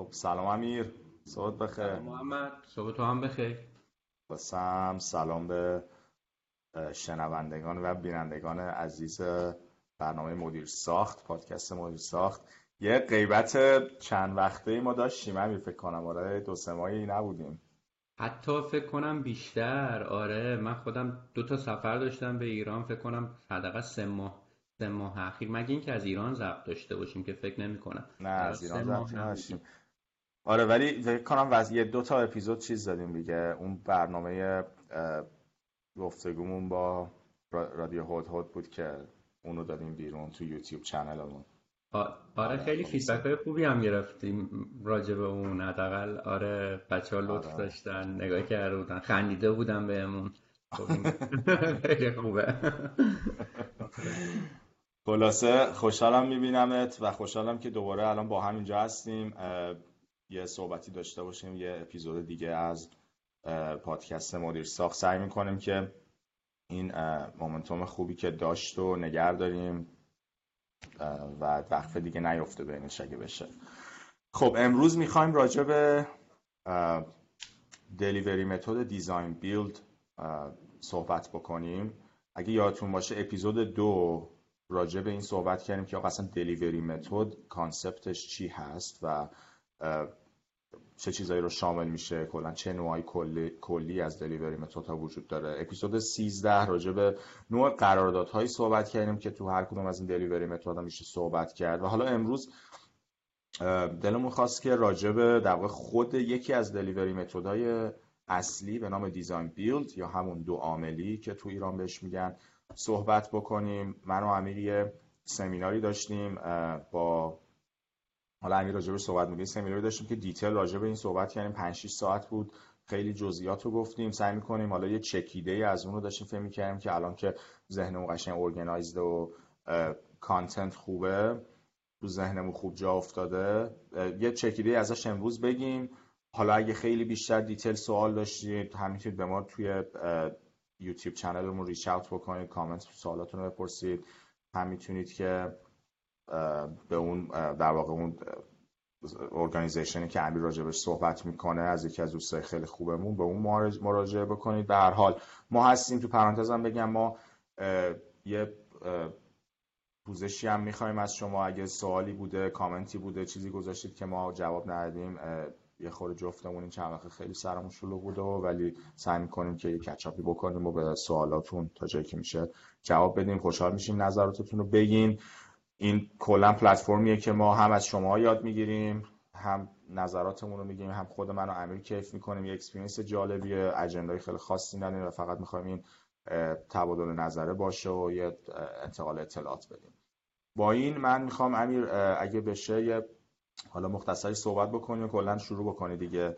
خب سلام امیر. صبح بخیر. محمد. صبح تو هم بخیر. بسم سلام به شنوندگان و بینندگان عزیز برنامه مدیر ساخت پادکست مدیر ساخت. یه غیبت چند وقته ما داشتیم امیر فکر کنم. آره دو سه ماهی نبودیم. حتی فکر کنم بیشتر. آره من خودم دو تا سفر داشتم به ایران. فکر کنم حداقل سه ماه سه ماه اخیر. مگه اینکه از ایران ضبط داشته باشیم که فکر نمی کنم نه از ایران ضبط نداشتیم آره ولی فکر کنم. یه دو تا اپیزود چیز دادیم دیگه. اون برنامه گفتگومون با رادیو هود هود بود که اونو دادیم بیرون تو یوتیوب چنلمون. آره خیلی فیدبک های خوبی هم گرفتیم راجع به اون. حداقل آره بچه ها لطف آره. داشتن نگاه کرده بودن. خندیده بودن بهمون. خب خیلی خوبه. خلاصه خوشحالم میبینمت و خوشحالم که دوباره الان با هم اینجا هستیم. یه صحبتی داشته باشیم یه اپیزود دیگه از پادکست مدیر ساخت. سعی می‌کنیم که این momentum خوبی که داشت و نگه داریم و وقفه دیگه نیفته بینش اگه بشه. خب امروز می‌خوایم راجع به delivery method design build صحبت بکنیم. اگه یادتون باشه اپیزود دو راجع به این صحبت کردیم که اصلا delivery method concept ش چی هست و چه چیزایی رو شامل میشه؟ کلا چه نوعی کلی, کلی از دلیوری متد وجود داره؟ اپیزود 13 راجع به نوع قراردادهایی صحبت کردیم که تو هر کدوم از این دلیوری متد میشه صحبت کرد. و حالا امروز دلمون خواست که راجع به در خود یکی از دلیوری متد های اصلی به نام دیزاین بیلد یا همون دو عاملی که تو ایران بهش میگن صحبت بکنیم. من و امیر سمیناری داشتیم با حالا امیر راجع صحبت میگه سمیناری داشتیم که detail راجع به این صحبت کردیم 5 6 ساعت بود. خیلی جزئیات رو گفتیم سعی می‌کنیم حالا یه چکیده ای از اون رو داشتیم فهم کردیم که الان که ذهنمون قشنگ organized و content خوبه تو ذهنمون خوب جا افتاده. یه چکیده ازش امروز بگیم. حالا اگه خیلی بیشتر detail سوال داشتید همینطور به ما توی یوتیوب channel مون reach out بکنید کامنت سوالاتون رو بپرسید. هم می‌تونید که به اون در واقع اون ارگانیزیشنی که امیر راجبش صحبت می‌کنه از یکی از دوستای خیلی خوبمون به اون مراجعه بکنید. به هر حال ما هستیم تو پرانتزم بگم ما یه پوزشی هم می‌خوایم از شما. اگه سوالی بوده کامنتی بوده چیزی گذاشتید که ما جواب ندادیم یه خورده جفتمون این چند وقت خیلی سرمون شلوغ بوده و ولی سعی می‌کنیم که یه کچاپی بکنیم و به سوالاتون تا جایی که میشه جواب بدیم. خوشحال میشیم نظراتتون رو بگین. این کلا پلتفرمیه که ما هم از شما یاد می‌گیریم هم نظراتمون رو میگیم هم خود من و امیر کیف می‌کنیم. یه experience جالبیه agenda ی خیلی خاصی نداریم و فقط می‌خوایم این تبادل نظره باشه و یه انتقال اطلاعات بدیم. با این من می‌خوام امیر اگه بشه یه حالا مختصری صحبت بکنیم و کلا شروع بکنی دیگه.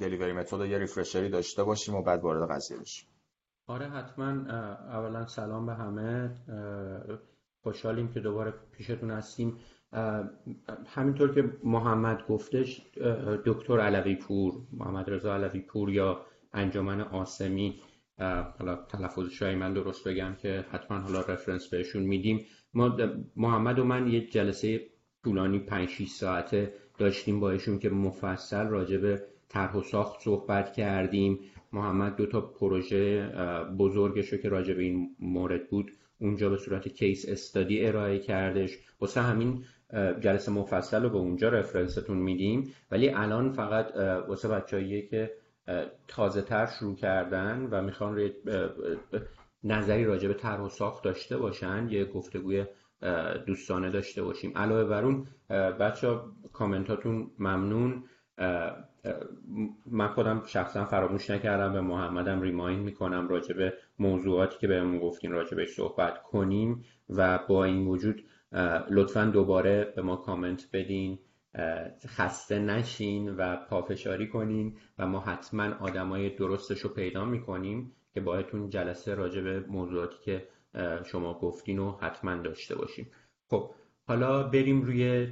delivery method یه refresher ی داشته باشیم و بعد وارد قضیه بشیم. آره حتما. اولا سلام به همه. خوشحالیم که دوباره پیشتون هستیم. همینطور که محمد گفتش دکتر علوی پور محمد رضا علوی پور یا انجمن آسمی حالا تلفظش من درست بگم که حتما حالا رفرنس بهشون میدیم. ما محمد و من یه جلسه طولانی 5 6 ساعته داشتیم با ایشون که مفصل راجع به طرح و ساخت صحبت کردیم. محمد دو تا پروژه بزرگش که راجع به این مورد بود اونجا به صورت کیس استادی ارائه کردش. واسه همین جلسه مفصل رو به اونجا رفرنستون میدیم. ولی الان فقط واسه بچه‌ایه که تازه تر شروع کردن و می‌خوان روی نظری راجع به طرح و ساخت داشته باشن یه گفتگوی دوستانه داشته باشیم. علاوه بر اون بچه کامنتاتون ممنون. من خودم شخصا فراموش نکردم به محمدم ریمایند می‌کنم راجع به موضوعاتی که بهمون گفتین راجع بهش صحبت کنیم و با این وجود لطفا دوباره به ما کامنت بدین خسته نشین و پافشاری کنین و ما حتما آدمای درستش رو پیدا می‌کنیم که باهاتون جلسه راجع به موضوعاتی که شما گفتین رو حتما داشته باشیم. خب حالا بریم روی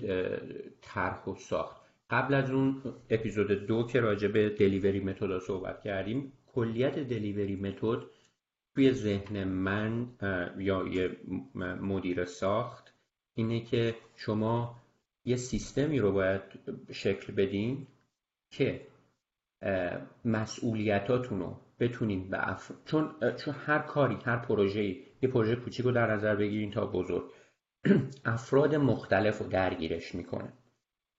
طرح و ساخت. قبل از اون اپیزود دو که راجع به دلیوری متد صحبت کردیم کلیت دلیوری متد توی ذهن من یا یه مدیر ساخت اینه که شما یه سیستمی رو باید شکل بدین که مسئولیتاتون رو بتونین به اف... چون چون هر کاری هر پروژه‌ای یه پروژه کوچیک رو در نظر بگیرین تا بزرگ. افراد مختلف رو درگیرش می‌کنه.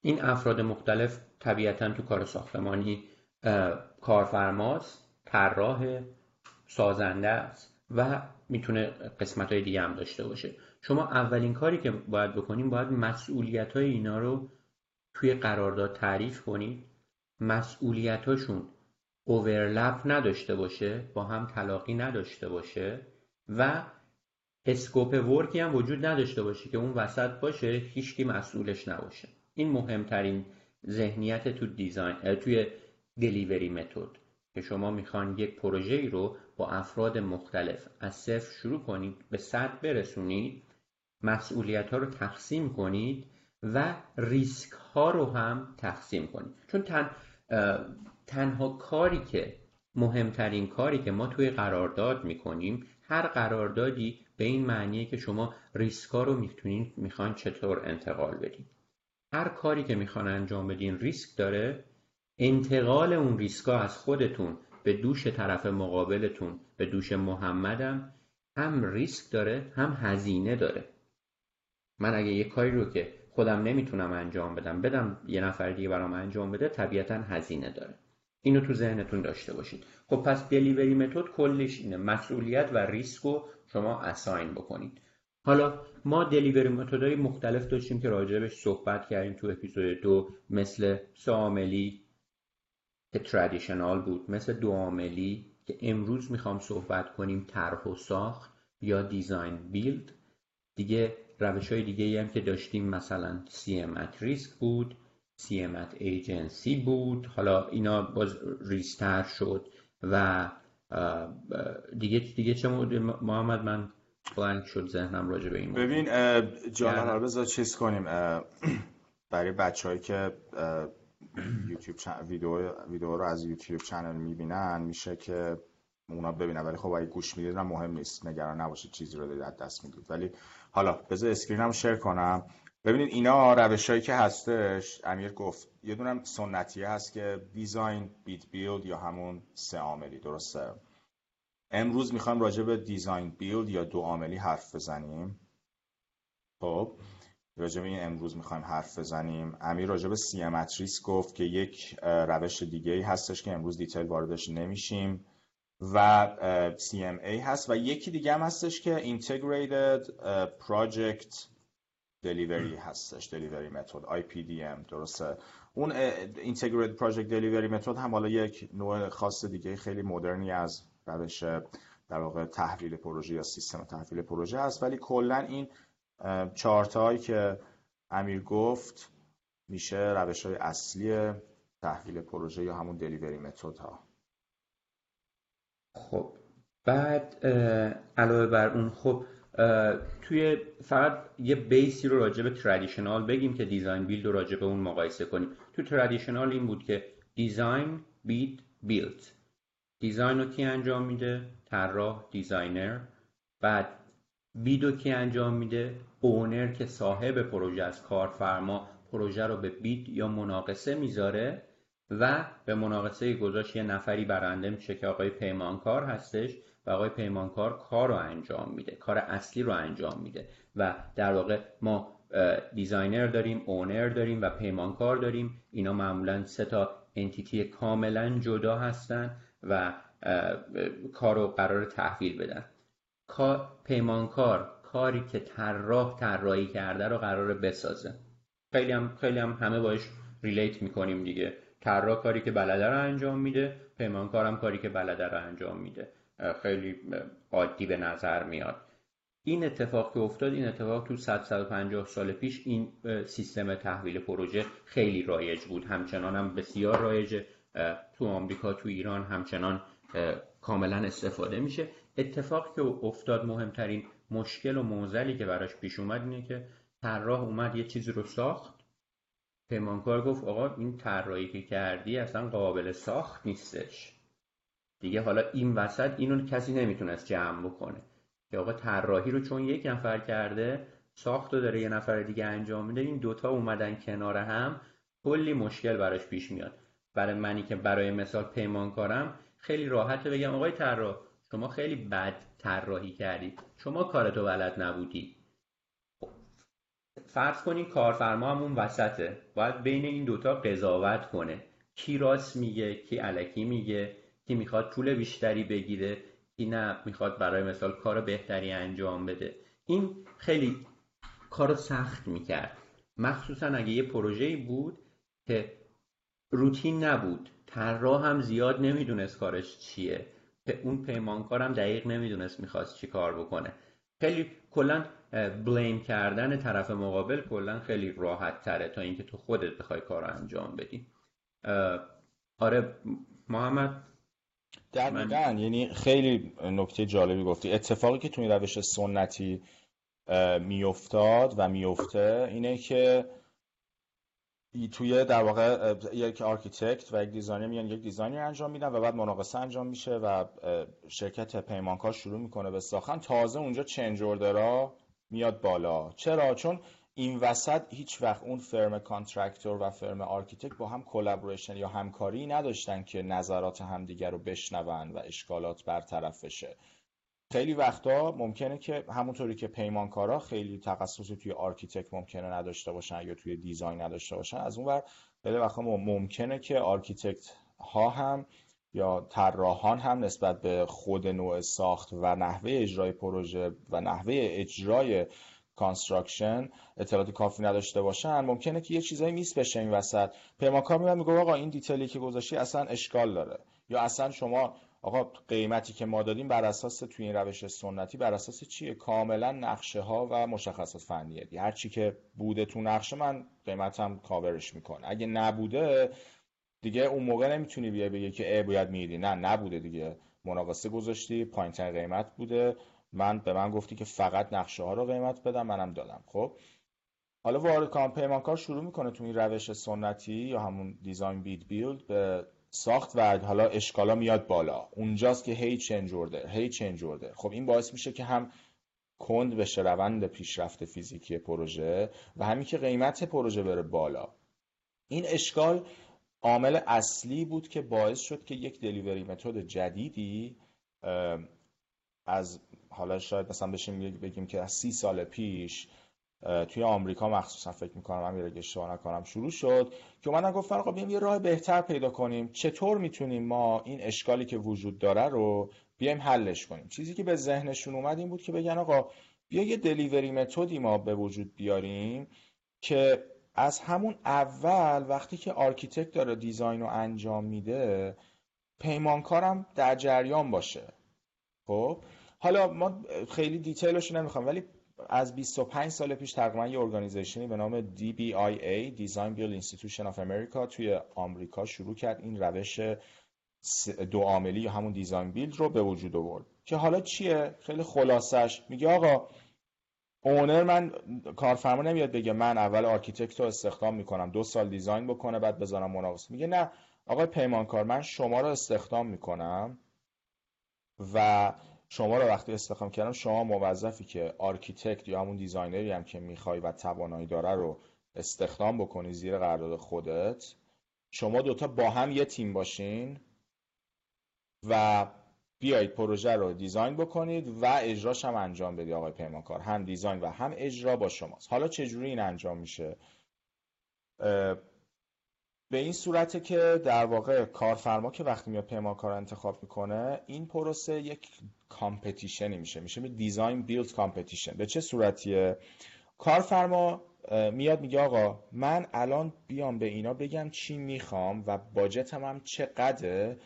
این افراد مختلف طبیعتا تو کار ساختمانی کارفرماست طراح سازنده است و می‌تونه قسمت های دیگه هم داشته باشه. شما اولین کاری که باید بکنیم باید مسئولیت های اینا رو توی قرارداد تعریف کنید. مسئولیتاشون اوورلپ نداشته باشه با هم تلاقی نداشته باشه و اسکوپ ورکی هم وجود نداشته باشه که اون وسط باشه هیچکی مسئولش نباشه. این مهمترین ذهنیت تو دیزاین توی دلیوری متد که شما می‌خوان یک پروژه ای رو با افراد مختلف از صفر شروع کنید به صد برسونید مسئولیت ها رو تقسیم کنید و ریسک ها رو هم تقسیم کنید. چون تن، تنها کاری که مهمترین کاری که ما توی قرارداد می‌کنیم هر قراردادی به این معنیه که شما ریسکا رو می‌تونین می‌خوان چطور انتقال بدین هر کاری که می‌خوان انجام بدین ریسک داره. انتقال اون ریسکا از خودتون به دوش طرف مقابلتون به دوش محمدم هم ریسک داره هم هزینه داره. من اگه یه کاری رو که خودم نمی‌تونم انجام بدم بدم یه نفر دیگه برام انجام بده طبیعتا هزینه داره. اینو تو ذهنتون داشته باشید. خب پس دلیوری متد کلش اینه. مسئولیت و ریسک رو شما اساین بکنید. حالا ما دلیوری متدهای مختلف داشتیم که راجبش صحبت کردیم تو اپیزود دو مثل ساملی که ترادیشنال بود مثل دو عاملی که امروز می‌خوام صحبت کنیم طرح و ساخت یا دیزاین بیلد دیگه روش های دیگه هم که داشتیم مثلا CM at risk بود CM at agency بود. حالا اینا باز ریستر شد و دیگه دیگه چه محمد من بلنک شد ذهنم راجع به این ببین جان رو بذار چیز کنیم. برای بچههایی که یوتیوب ویدیو ویدیو رو از یوتیوب چنل می‌بینن میشه که اونا ببینن. ولی خب اگه گوش می‌دید مهم نیست. نگران نباشید چیزی رو دارید دست می‌دید. ولی حالا بذار screen م share کنم. ببینید اینا روش هایی که هستش امیر گفت یه دونم سنتیه هست که design bid build یا همون سه عاملی. درسته؟ امروز می‌خوایم راجع به design build یا دو عاملی حرف بزنیم. خب راجع به این امروز می‌خوایم حرف بزنیم. امیر راجع به سی گفت که یک روش دیگه ای هستش که امروز detail واردش نمیشیم و CMA هست و یکی دیگه هم هستش که Integrated Project Delivery هستش Delivery Method IPDM درسته. اون Integrated Project Delivery Method هم حالا یک نوع خاص دیگه خیلی مدرنی از روش در واقع تحویل پروژه یا سیستم تحویل پروژه هست ولی کلا این چارتایی که امیر گفت میشه روش های اصلی تحویل پروژه یا همون delivery method ها. خب بعد علاوه بر اون خب توی فقط یه بیسی رو راجع به traditional بگیم که design build رو راجع به اون مقایسه کنیم. تو traditional این بود که design bid build design رو کی انجام میده؟ طراح designer. بعد bid و کی انجام میده؟ owner که صاحب پروژه از کارفرما پروژه رو به bid یا مناقصه می‌ذاره و به مناقصه گذاشت یه نفری برنده میشه که آقای پیمانکار هستش و آقای پیمانکار کار رو انجام میده کار اصلی رو انجام میده و در واقع ما designer داریم owner داریم و پیمانکار داریم. اینا معمولا سه تا entity کاملا جدا هستن و کار رو قرار تحویل بدن. پیمانکار کاری که طراح طراحی کرده رو قرار بسازه. خیلی هم خیلی هم همه باش ریلیت می‌کنیم دیگه. طراح کاری که بلده رو انجام میده پیمانکارم کاری که بلده رو انجام میده. خیلی عادی به نظر میاد. این اتفاق که افتاد این اتفاق تو 100 150 سال پیش این سیستم تحویل پروژه خیلی رایج بود. همچنان هم بسیار رایجه. تو آمریکا تو ایران همچنان کاملا استفاده میشه. اتفاقی که افتاد مهمترین مشکل و موزلی که براش پیش اومد اینه که طراح اومد یه چیزی رو ساخت. پیمانکار گفت آقا این طراحی که کردی اصلا قابل ساخت نیستش. دیگه حالا این وسط اینو کسی نمی‌تونست جمع بکنه. که آقا طراحی رو چون یک نفر کرده ساخت رو داره یه نفر دیگه انجام میده این دوتا اومدن کنار هم کلی مشکل براش پیش میاد. برای منی که برای مثال پیمانکارم خیلی راحته. بگم آقای طراح شما خیلی بد طراحی کردید شما کارتو بلد نبودی. فرض کنین کارفرما همون وسطه. باید بین این دوتا قضاوت کنه. کی راست میگه کی علکی میگه کی می‌خواد پول بیشتری بگیره کی نه می‌خواد برای مثال کار بهتری انجام بده. این خیلی کار سخت می‌کرد. مخصوصا اگه یه پروژه بود که روتین نبود. طراح هم زیاد نمی‌دونست کارش چیه. اون پیمانکارم دقیق نمی‌دونست می‌خواست چی کار بکنه. خیلی کلا blame کردن طرف مقابل کلا خیلی راحت تره تا اینکه تو خودت بخوای کار رو انجام بدی. آره محمد؟ دقیقا. یعنی خیلی نکته جالبی گفتی. اتفاقی که تو این روش سنتی میافتاد و میفته اینه که توی در واقع یک architect و یک designer میان یک design ی انجام میدن و بعد مناقصه انجام میشه و شرکت پیمانکار شروع می‌کنه به ساختن. تازه اونجا change order ا میاد بالا. چرا؟ چون این وسط هیچ وقت اون firm contractor و firm architect با هم collaboration یا همکاری نداشتن که نظرات همدیگر رو بشنون و اشکالات برطرف بشه. خیلی وقتا ممکنه که همونطوری که پیمانکارا خیلی تخصصی توی architect ممکنه نداشته باشن یا توی design نداشته باشن از اون ور خیلی وقتا ممکنه که architect ها هم یا طراحان هم نسبت به خود نوع ساخت و نحوه اجرای پروژه و نحوه اجرای construction اطلاعات کافی نداشته باشن ممکنه که یه چیزایی miss بشه این وسط. پیمانکار میگه آقا این detail ی که گذاشتی اصلا اشکال داره. یا اصلا شما آقا قیمتی که ما دادیم بر اساس توی این روش سنتی بر اساس چیه؟ کاملا نقشه ها و مشخصات فنیه. هر چی که بوده تو نقشه من قیمتم کاورش می‌کنه. اگه نبوده دیگه اون موقع نمی‌تونی بیای بگی که ای باید میدی نه نبوده دیگه. مناقصه گذاشتی پایین قیمت بوده. من به من گفتی که فقط نقشه ها رو قیمت بدم منم دادم. خب؟ حالا وارد کام پیمانکار شروع می‌کنه تو این روش سنتی یا همون دیزاین بیت بیلد به ساخت و حالا اشکالا میاد بالا. اونجاست که هی چنج اوردر هی چنج اوردر خب این باعث میشه که هم کند بشه روند پیشرفت فیزیکی پروژه و همین که قیمت پروژه بره بالا. این اشکال عامل اصلی بود که باعث شد که یک دلیوری متد جدیدی از حالا شاید مثلا بشیم بگیم که از سی سال پیش توی آمریکا مخصوصا فکر می‌کنم امیر اگه اشتباه نکنم شروع شد که اومدن گفتن آقا بیایم یه راه بهتر پیدا کنیم. چطور می‌تونیم ما این اشکالی که وجود داره رو بیایم حلش کنیم؟ چیزی که به ذهنشون اومد این بود که بگن آقا بیا یه delivery method ی ما به وجود بیاریم که از همون اول وقتی که architect داره design رو انجام میده پیمانکارم در جریان باشه. خب حالا ما خیلی detail ش نمی‌خوام ولی از 25 سال پیش تقریبا یه organization ی به نام DBIA Design Build Institution of America توی آمریکا شروع کرد این روش دو عاملی یا همون design build رو به وجود آورد. که حالا چیه؟ خیلی خلاصش. میگه آقا owner من کارفرما نمیاد بگه من اول architect رو استخدام می‌کنم دو سال design بکنه بعد بذارم مناقصه میگه نه. آقای پیمانکار من شما رو استخدام می‌کنم و شما رو وقتی استخدام کردم شما موظفی که architect یا همون designer ی هم که می‌خوای و توانایی داره رو استخدام بکنی زیر قرارداد خودت شما دوتا با هم یه تیم باشین و بیایید پروژه رو design بکنید و اجراش هم انجام بدی آقای پیمانکار. هم design و هم اجرا با شماست. حالا چجوری این انجام میشه؟ به این صورته که در واقع کارفرما که وقتی میاد پیمانکار انتخاب می‌کنه این پروسه یک competition ی میشه. میشه design build competition. به چه صورتیه؟ کارفرما میاد میگه آقا من الان بیام به اینا بگم چی می‌خوام و budget م هم چقدره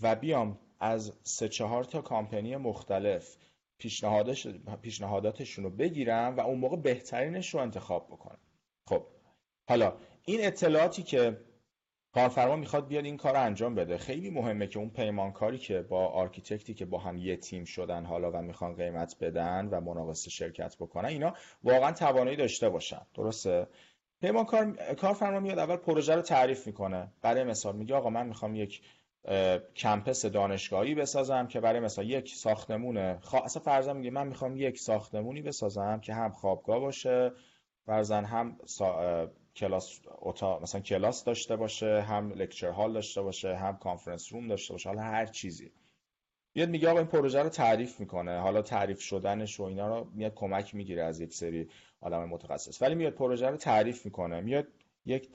و بیام از سه چهار تا کامپنی مختلف پیشنهاداتشون رو بگیرم و اون موقع بهترینش رو انتخاب بکنم. خب حالا این اطلاعاتی که کارفرما می‌خواد بیاد این کار رو انجام بده. خیلی مهمه که اون پیمانکاری که با architect ی که با هم یه تیم شدن حالا و می‌خوان قیمت بدن و مناقصه شرکت بکنن اینا واقعا توانایی داشته باشن. درسته؟ پیمانکار کارفرما میاد اول پروژه رو تعریف می‌کنه. برای مثال میگه آقا من می‌خوام یک campus دانشگاهی بسازم که برای مثلا یک ساختمون خوا... اصلا فرضاً میگه من می‌خوام یک ساختمونی بسازم که هم خوابگاه باشه فرضاً هم سا... کلاس اتاق مثلا کلاس داشته باشه هم lecture hall داشته باشه هم conference room داشته باشه حالا هر چیزی. میاد میگه آقا این پروژه رو تعریف می‌کنه. حالا تعریف شدنش و اینا رو میاد کمک می‌گیره از یک سری آدم متخصص. ولی میاد پروژه رو تعریف می‌کنه. میاد یک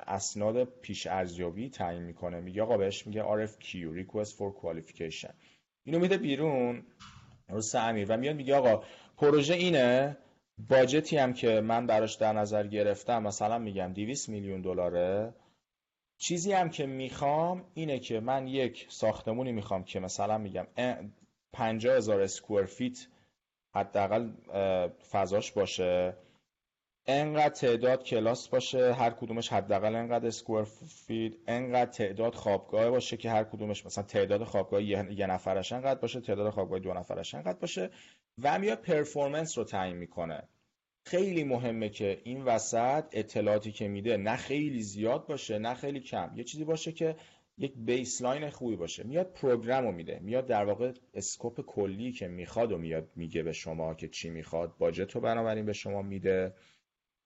اسناد پیش ارزیابی تعیین می‌کنه. میگه آقا بهش میگه RFQ Request for Qualification. اینو میده بیرون. رو امیر؟ و میاد میگه آقا پروژه اینه باجتی هم که من براش در نظر گرفتم مثلا میگم 200 میلیون دلاره. چیزی هم که می‌خوام اینه که من یک ساختمونی می‌خوام که مثلا میگم 50 هزار اسکوئر فیت حداقل فضاش باشه انقدر تعداد کلاس باشه هر کدومش حداقل انقدر square feet انقدر تعداد خوابگاه باشه که هر کدومش مثلا تعداد خوابگاه یه نفرش انقدر باشه تعداد خوابگاه دو نفرش انقدر باشه. و میاد performance رو تعیین می‌کنه. خیلی مهمه که این وسط اطلاعاتی که میده نه خیلی زیاد باشه نه خیلی کم. یه چیزی باشه که یک baseline خوبی باشه. میاد program رو میده. میاد در واقع scope کلی که می‌خواد و میاد میگه به شما که چی می‌خواد. budget رو بنابراین به شما میده.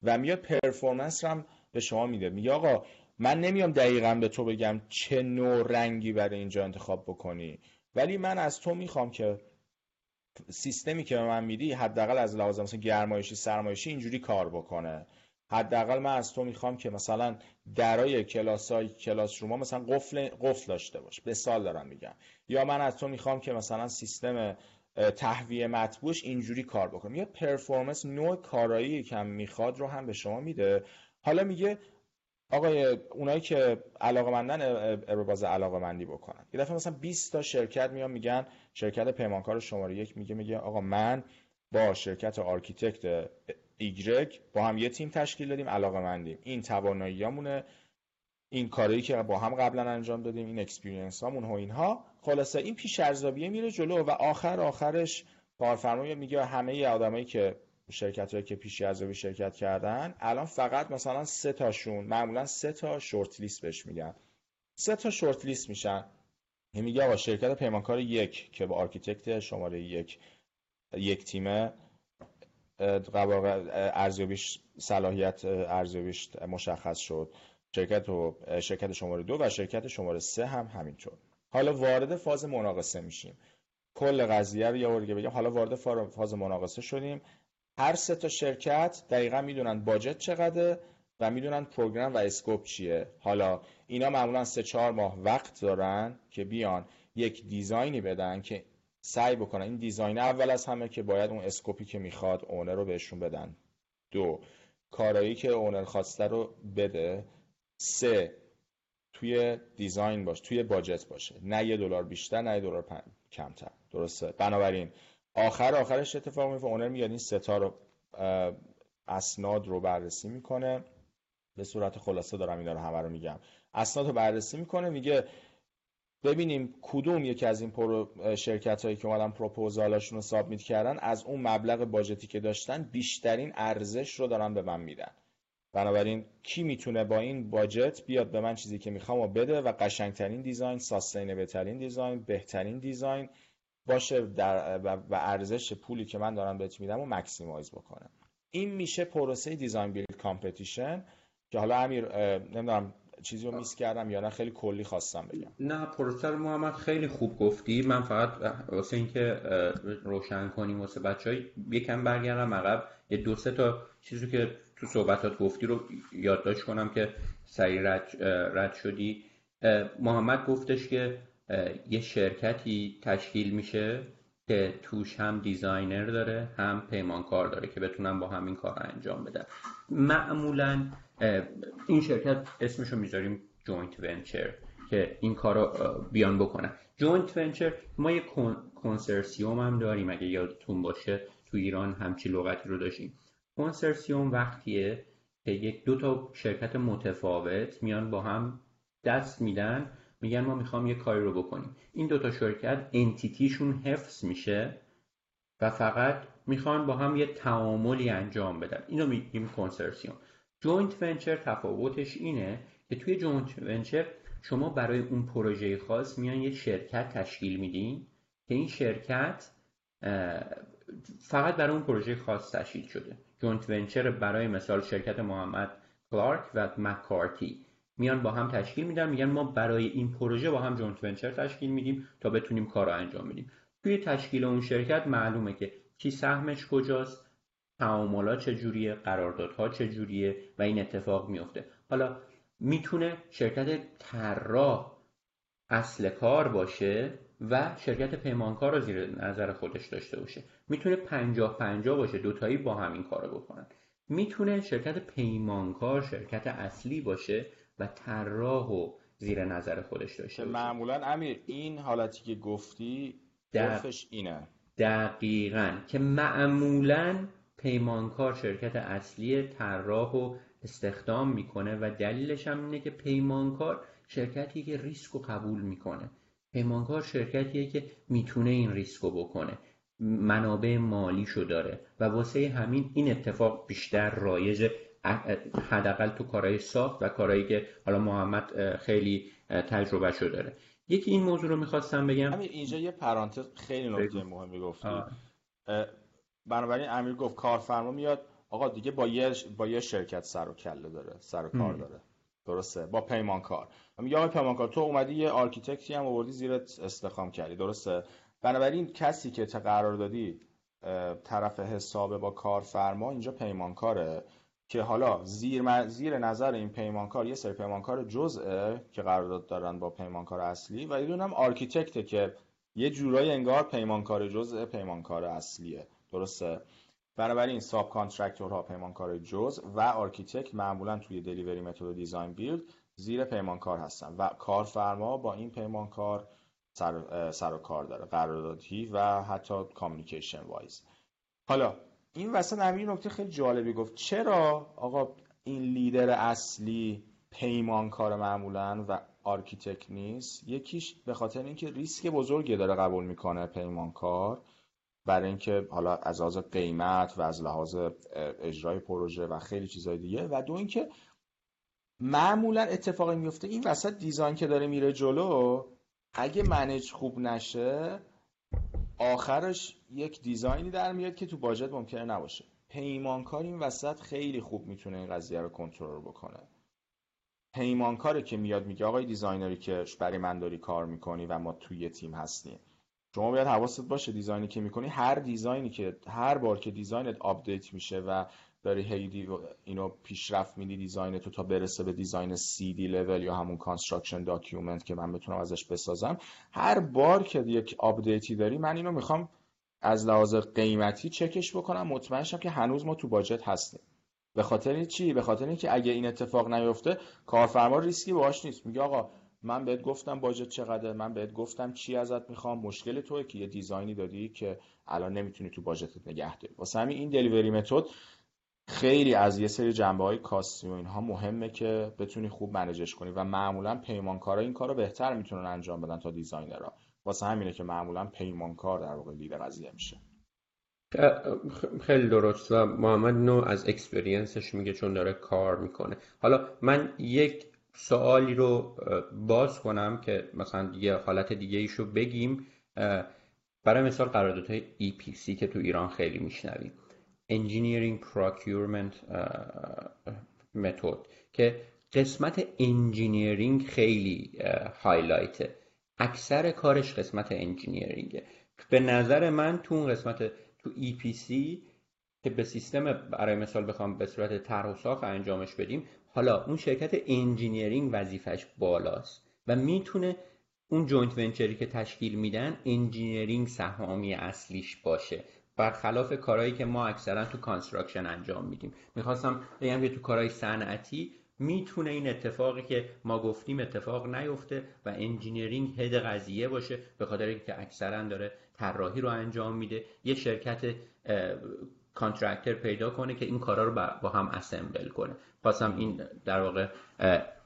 و میاد پرفورمنس رو هم به شما میده. میگه آقا من نمیام دقیقا به تو بگم چه نوع رنگی برای اینجا انتخاب بکنی. ولی من از تو می‌خوام که سیستمی که به من میدی حداقل از لحاظ مثلا گرمایشی سرمایشی اینجوری کار بکنه. حداقل من از تو می‌خوام که مثلا درای کلاس های کلاس روما مثلا قفل قفل داشته باش. به سال دارم میگم. یا من از تو می‌خوام که مثلا سیستم تهویه مطبوعش اینجوری کار بکنه یا performance نوع کارایی که می‌خواد رو هم به شما میده. حالا میگه آقای اونایی که علاقه مندن ابراز علاقه مندی بکنن. یه دفعه مثلا 20 تا شرکت میان میگن شرکت پیمانکار شماره یک میگه میگه آقا من با شرکت architect ایگرگ با هم یه تیم تشکیل دادیم علاقه مندیم این تواناییامونه این کاری که با هم قبلا انجام دادیم این experience هامون و اینها. خلاصه این پیش ارزیابی میره جلو و آخر آخرش کارفرما میگه همه آدمایی که شرکت هایی که پیش ارزیابی شرکت کردن الان فقط مثلا سه تاشون معمولا سه تا short list بهش میگن. سه تا short list میشن. میگه آقا شرکت پیمانکار یک که با architect شماره یک یک تیمه ارزیابیش صلاحیت ارزیابیش مشخص شد. شرکت و شرکت شماره دو و شرکت شماره سه هم همینطور. حالا وارد فاز مناقصه میشیم. کل قضیه رو یه بگم. حالا وارد فاز مناقصه شدیم. هر سه تا شرکت دقیقا می‌دونن budget چقدره و می‌دونن program و scope چیه. حالا اینا معمولا سه چهار ماه وقت دارن که بیان یک design ی بدن که سعی بکنن. این design اول از همه که باید اون scope ی که می‌خواد owner رو بهشون بدن. دو کارایی که owner خواسته رو بده. سه توی دیزاین باشه توی باجت باشه. نه یه دلار بیشتر نه یه دلار کمتر. درسته؟ بنابراین آخر آخرش اتفاق میفته اونر میاد این ستا رو اسناد رو بررسی می‌کنه. به صورت خلاصه دارم این رو همه رو میگم. اسناد رو بررسی می‌کنه میگه ببینیم کدوم یکی از این شرکت هایی که اومدن پروپوزالاشون رو سابمیت کردن از اون مبلغ باجتی که داشتن بیشترین ارزش رو دارن به من میدن. بنابراین کی می‌تونه با این budget بیاد به من چیزی که می‌خوام و بده و قشنگترین design sustainable ترین design بهترین design باشه در و ارزش پولی که من دارم بهت میدم و maximize بکنه این میشه پروسه design build competition که حالا امیر نمی‌دونم چیزی رو miss کردم یا نه خیلی کلی خواستم بگم. نه پروسه رو محمد خیلی خوب گفتی. من فقط واسه اینکه روشن کنیم واسه بچه‌ها یکم برگردم عقب. یه دو سه تا چیزی که تو صحبتات گفتی رو یادداشت کنم که سریع رد, رد شدی. محمد گفتش که یه شرکتی تشکیل میشه که توش هم designer داره هم پیمانکار داره که بتونن با همین کار انجام بدن. معمولا این شرکت اسمشو می‌ذاریم joint venture که این کار رو بیان بکنن. joint venture ما یه کنسرسیوم هم داریم اگه یادتون باشه. تو ایران همچی لغتی رو داشتیم. کنسرسیوم وقتیه که یک دو تا شرکت متفاوت میان با هم دست میدن. میگن ما می‌خوام یه کاری رو بکنیم. این دوتا شرکت entity شون حفظ میشه و فقط می‌خوان با هم یه تعاملی انجام بدن. اینو میگیم کنسرسیوم. joint venture تفاوتش اینه که توی joint venture شما برای اون پروژه خاص میان یه شرکت تشکیل میدین که این شرکت فقط برای اون پروژه خاص تشکیل شده. جونت ونچر برای مثال شرکت محمد کلارک و مکارتی. میان با هم تشکیل میدن میگن ما برای این پروژه با هم جونت ونچر تشکیل میدیم تا بتونیم کار انجام بدیم. توی تشکیل اون شرکت معلومه که کی سهمش کجاست تعاملات چجوریه قراردادها چجوریه و این اتفاق میفته. حالا می‌تونه شرکت طراح اصل کار باشه و شرکت پیمانکار رو زیر نظر خودش داشته باشه. می‌تونه پنجاه پنجاه باشه دوتایی با همین کار رو بکنن. می‌تونه شرکت پیمانکار شرکت اصلی باشه و طراح و زیر نظر خودش داشته باشه. معمولا امیر این حالتی که گفتی عرفش اینه. دقیقا. که معمولا پیمانکار شرکت اصلی طراح و استخدام می‌کنه و دلیلش هم اینه که پیمانکار شرکتی که ریسک رو قبول می‌کنه. پیمانکار شرکتیه که می‌تونه این ریسک رو بکنه. منابع مالیشو داره. و واسه همین این اتفاق بیشتر رایج حداقل تو کارهای ساخت و کارهایی که حالا محمد خیلی تجربه شو داره. یکی این موضوع رو می‌خواستم بگم. همین اینجا یه پرانتز خیلی نکته مهمی گفتی. بنابراین امیر گفت کارفرما میاد آقا دیگه با یه با یه شرکت سر و کله داره سر و کار داره. درسته؟ با پیمانکار. میگه آقا پیمانکار تو اومدی یه architect ی هم آوردی زیرت استخدام کردی. درسته؟ بنابراین کسی که تا قراردادی طرف حساب با کارفرما اینجا پیمانکاره. که حالا زیر, زیر نظر این پیمانکار یه سری پیمانکار جزءه که قرارداد دارن با پیمانکار اصلی و یه هم architect ه که یه جورایی انگار پیمانکار جزء پیمانکار اصلیه. درسته؟ بنابراین subcontractor ها پیمانکار جز و architect معمولا توی delivery method design build زیر پیمانکار هستن و کارفرما با این پیمانکار سر, سر و کار داره قراردادی و حتی communication wise حالا این وسط امیر نکته خیلی جالبی گفت. چرا آقا این لیدر اصلی پیمانکار معمولا و architect نیست؟ یکیش به خاطر اینکه ریسک بزرگی داره قبول می‌کنه پیمانکار برای اینکه حالا از لحاظ قیمت و از لحاظ اجرای پروژه و خیلی چیزهای دیگه. و دو اینکه معمولا اتفاقی میفته این وسط design که داره میره جلو اگه manage خوب نشه آخرش یک design ی در میاد که تو budget ممکنه نباشه. پیمانکار این وسط خیلی خوب می‌تونه این قضیه رو کنترل بکنه. پیمانکاره که میاد میگه آقای designer ی که برای من داری کار می‌کنی و ما توی تیم هستیم. شما باید حواست باشه design ی که می‌کنی هر design ی که هر بار که design ت update میشه و داری هی اینو پیشرفت میدی design تو تا برسه به design CD level یا همون construction document که من بتونم ازش بسازم هر بار که یک update ی داری من اینو می‌خوام از لحاظ قیمتی چکش بکنم. مطمئن شم که هنوز ما تو budget هستیم. به خاطر چی؟ به خاطر اینکه اگه این اتفاق نیفته کارفرما ریسکی باهاش نیست. میگه آقا من بهت گفتم budget چقدر من بهت گفتم چی ازت می‌خوام. مشکل توه که یه design ی دادی که الان نمی‌تونی تو budget ت نگه داری. واسه همین این delivery method خیلی از یه سری جنبه های cost ی و اینها مهمه که بتونی خوب manage ش کنی و معمولا پیمانکارا این کارو بهتر می‌تونن انجام بدن تا designer ها. واسه همینه که معمولا پیمانکار در واقع lead قضیه میشه. خیلی درست و محمد نو از experience ش میگه چون داره کار می‌کنه. حالا من یک سوالی رو باز کنم که مثلا یه حالت دیگه ایشو بگیم. برای مثال قراردادهای EPC که تو ایران خیلی میشنویم. Engineering Procurement method که قسمت engineering خیلی highlight ه اکثر کارش قسمت engineering ه به نظر من تو اون قسمت تو EPC که به سیستم برای مثال بخوام به صورت طرح و ساخت انجامش بدیم حالا اون شرکت engineering وظیفش بالاست و می‌تونه اون joint venture ی که تشکیل میدن engineering سهامی اصلیش باشه. برخلاف کارهایی که ما اکثرا تو construction انجام میدیم. می‌خواستم بگم که تو کارهای صنعتی می‌تونه این اتفاقی که ما گفتیم اتفاق نیفته و engineering head قضیه باشه به خاطر اینکه اکثرا داره طراحی رو انجام میده. یه شرکت contractor پیدا کنه که این کارا رو با هم assemble کنه. خواستم این در واقع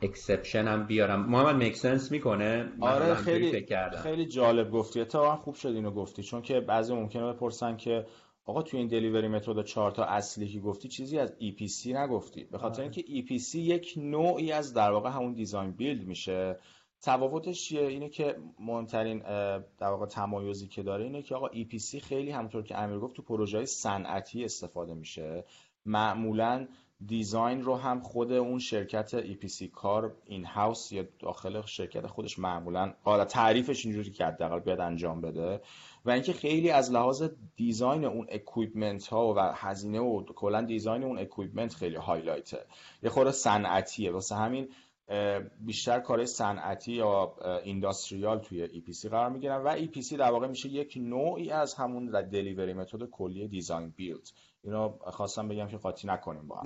exception هم بیارم. محمد make sense می‌کنه؟ آره خیلی خیلی جالب گفتی. اتفاقا خوب شد اینو گفتی. چون که بعضی ممکنه بپرسن که آقا تو این delivery method چهار تا اصلی که گفتی چیزی از EPC نگفتی. به خاطر آره. اینکه EPC یک نوعی از در واقع همون design build میشه. تفاوتش چیه؟ اینه که مهمترین در واقع تمایزی که داره اینه که آقا EPC خیلی همونطور که امیر گفت تو پروژه صنعتی استفاده میشه. معمولا design رو هم خود اون شرکت EPC کار in-house یا داخل شرکت خودش معمولا حالا تعریفش اینجوری که حداقل بیاد انجام بده. و اینکه خیلی از لحاظ design اون equipment ها و هزینه و کلا design اون equipment خیلی highlight ه یه خورده صنعتیه. واسه همین بیشتر کار صنعتی یا اینداستریال توی EPC قرار می‌گیرن و EPC در واقع میشه یک نوعی از همون دلیوری متد کلی دیزاین بیلد اینو خواستم بگم که قاطی نکنیم با هم.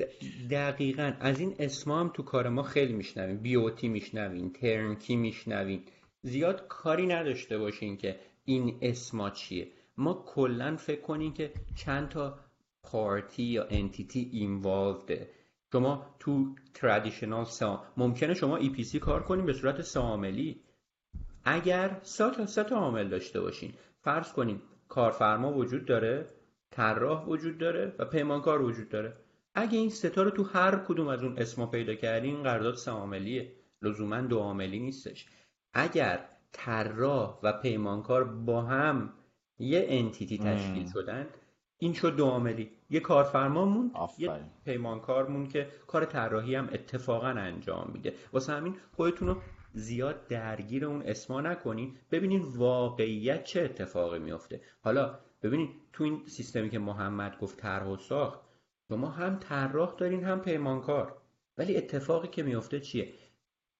دقیقا. از این اسما هم تو کار ما خیلی میشنویم. بیوتی میشنویم ترنکی میشنویم. زیاد کاری نداشته باشین که این اسما چیه. ما کلا فکر کنیم که چند تا پارتی یا انتیتی اینوالوده شما تو ترادیشنال سا ممکنه شما ای کار کنیم به صورت ساملی. اگر سه تا سه تا عامل داشته باشین. فرض کنیم کارفرما وجود داره طراح وجود داره و پیمانکار وجود داره. اگه این ستا رو تو هر کدوم از اون اسما پیدا کردین قرارداد سه عاملیه لزوما دو عاملی نیستش. اگر طراح و پیمانکار با هم یه انتیتی تشکیل شدن این شد دو عاملی. یه کارفرمامون یه پیمانکارمون که کار طراحی هم اتفاقا انجام میده. واسه همین خودتون رو زیاد درگیر اون اسما نکنین. ببینین واقعیت چه اتفاقی میفته حالا ببینین تو این سیستمی که محمد گفت طرح و ساخت شما هم طراح دارین هم پیمانکار. ولی اتفاقی که میفته چیه؟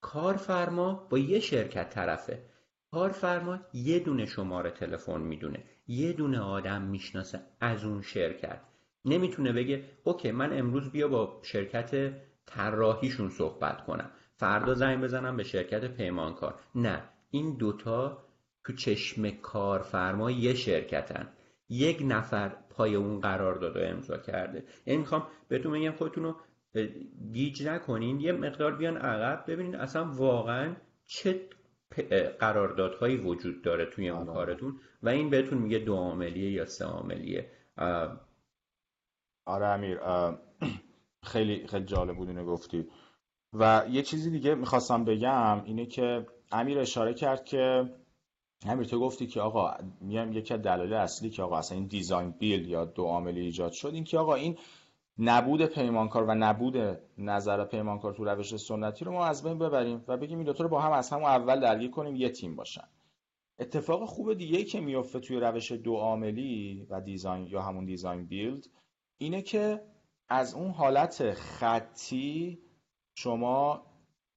کارفرما با یه شرکت طرفه. کارفرما یه دونه شماره تلفن می‌دونه. یه دونه آدم می‌شناسه از اون شرکت نمی‌تونه بگه اوکی من امروز بیا با شرکت طراحیشون صحبت کنم. فردا زنگ بزنم به شرکت پیمانکار. نه این دوتا تو چشم کارفرما یه شرکتن. یک نفر پای اون قرار داده امضا کرده. یعنی می‌خوام بهتون بگم خودتون رو گیج نکنین. یه مقدار بیان عقب ببینین اصلا واقعا چه قراردادهایی وجود داره توی اون آره. کارتون و این بهتون میگه دو عاملیه یا سه عاملیه آره امیر خیلی خیلی جالب بود اینو گفتی و یه چیزی دیگه می‌خواستم بگم اینه که امیر اشاره کرد که امیر تو گفتی که آقا میام یکی از دلایل اصلی که آقا اصلا این دیزاین بیل یا دو عاملی ایجاد شد این که آقا این نبود پیمانکار و نبود نظر پیمانکار تو روش سنتی رو ما از بین ببریم و بگیم این دوتا رو با هم از همون اول درگیر کنیم یه تیم باشن. اتفاق خوب دیگه که میفته توی روش دو عاملی و دیزاین یا همون دیزاین بیلد اینه که از اون حالت خطی شما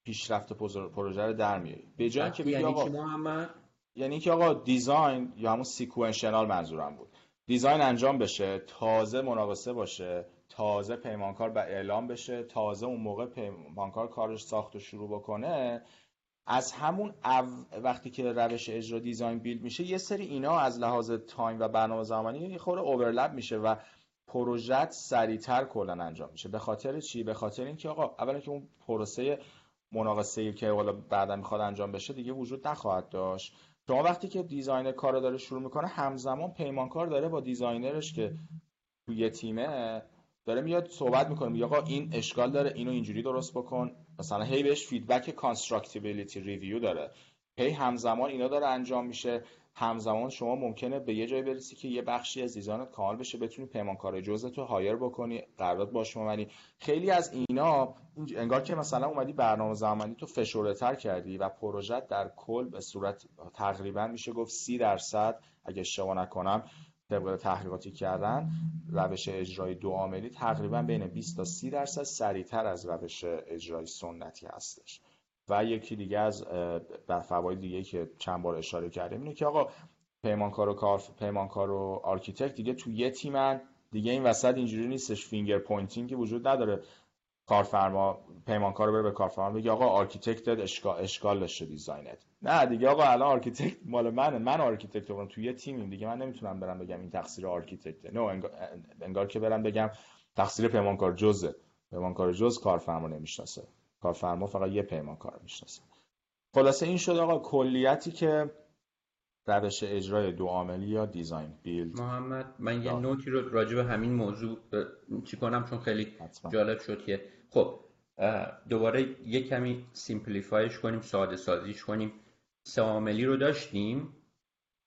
پیشرفت پروژه رو در میاری. به جای که یعنی آقا یعنی که آقا design یا همون sequential منظورم بود. design انجام بشه تازه مناقصه باشه تازه پیمانکار به اعلام بشه تازه اون موقع پیمانکار کارش ساخت و شروع بکنه. از همون وقتی که روش اجرا design build میشه یه سری اینا از لحاظ time و برنامه زمانی یه خورده overlap میشه و پروژت سریعتر کلا انجام میشه. به خاطر چی؟ به خاطر اینکه آقا اولا که اون پروسه مناقصه که حالا بعدا می‌خواد انجام بشه دیگه وجود نخواهد داشت. شما وقتی که designer کار داره شروع می‌کنه همزمان پیمانکار داره با designer ش که توی تیمه داره میاد صحبت می‌کنه میگه آقا این اشکال داره اینو اینجوری درست بکن. مثلا هی بهش feedback constructability review داره. هی همزمان اینا داره انجام میشه. همزمان شما ممکنه به یه جای برسی که یه بخشی از design ت کامل بشه بتونی پیمانکار جزء تو hire بکنی قرارداد باش ببندی. خیلی از اینا انگار که مثلا اومدی برنامه زمانی تو فشرده تر کردی و پروژه در کل به صورت تقریبا میشه گفت سی درصد. اگه اشتباه نکنم طبق تحقیقاتی کردن روش اجرای دو عاملی تقریبا بین 20 تا 30 درصد سریعتر از روش اجرای سنتی هستش. و یکی دیگه از بر فواید دیگه که چند بار اشاره کردیم اینه که آقا پیمانکار و کار پیمانکار و architect دیگه تو یه تیمن دیگه این وسط اینجوری نیستش finger pointing که وجود نداره. کارفرما پیمانکار رو بره به کارفرما بگه آقا architect اشکال اشکال داشته design ت. نه دیگه آقا الان architect مال منه. من architect تو توی یه تیمیم دیگه. من نمی‌تونم برم بگم این تقصیر architect ه نه انگار, انگار که برم بگم تقصیر پیمانکار جزه. پیمانکار جز کارفرما نمی‌شناسه. کارفرما فقط یه پیمانکار می‌شناسه. خلاصه این شد آقا کلیتی که روش اجرای دو عاملی یا design build. محمد من یه note ی رو راجع به همین موضوع share کنم؟ چون خیلی جالب شد که خب دوباره یک کمی simplify ش کنیم ساده سازیش کنیم. سه رو داشتیم.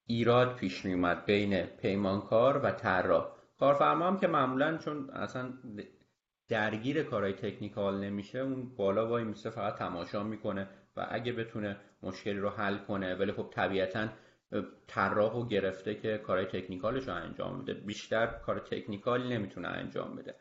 ایراد پیش می اومد بین پیمانکار و طراح. کارفرما هم که معمولا چون اصلا درگیر کارهای تکنیکال نمیشه اون بالا وای میسه فقط تماشا می‌کنه و اگه بتونه مشکلی رو حل کنه ولی خب طبیعتا طراح و گرفته که کارهای تکنیکالش رو انجام بده. بیشتر کار تکنیکالی نمی‌تونه انجام بده.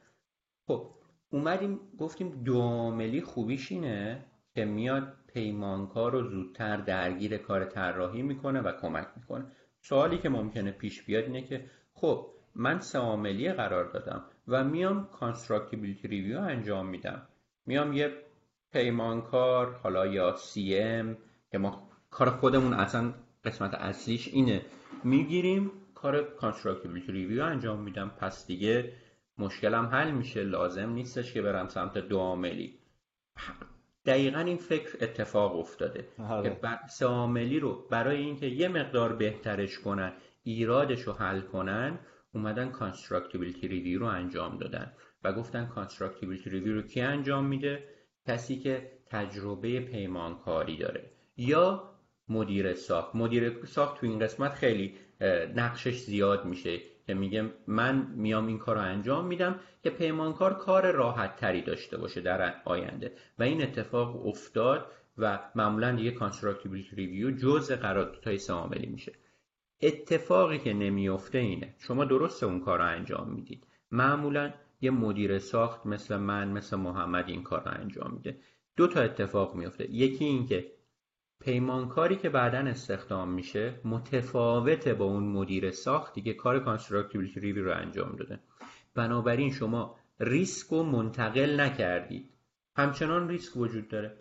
خب اومدیم گفتیم دواملی خوبیش اینه که میاد پیمانکار رو زودتر درگیر کار طراحی می‌کنه و کمک می‌کنه. سوالی که ممکنه پیش بیاد اینه که خب من سه قرار دادم و میام constructability review انجام میدم. میام یه پیمانکار حالا یا CM که ما کار خودمون اصلا قسمت اصلیش اینه. می‌گیریم کار constructability review انجام میدم. پس دیگه مشکلم حل میشه لازم نیستش که برم سمت دو عاملی. دقیقا این فکر اتفاق افتاده آره. که سه عاملی رو برای اینکه یه مقدار بهترش کنن ایرادش رو حل کنن اومدن constructability review رو انجام دادن. و گفتن constructability review رو کی انجام میده؟ کسی که تجربه پیمانکاری داره. یا مدیر ساخت. مدیر ساخت تو این قسمت خیلی نقشش زیاد میشه. که میگه من میام این کار رو انجام میدم که پیمانکار کار راحت تری داشته باشه در آینده. و این اتفاق افتاد و معمولا دیگه constructability review جزء قراردادهای سه عاملی میشه. اتفاقی که نمیفته اینه. شما درست اون کار رو انجام می‌دید. معمولا یه مدیر ساخت مثل من مثل محمد این کار رو انجام میده. دو تا اتفاق میفته یکی اینکه پیمانکاری که بعدا استخدام میشه متفاوته با اون مدیر ساختی که کار constructability review رو انجام داده. بنابراین شما ریسک رو منتقل نکردید. همچنان ریسک وجود داره.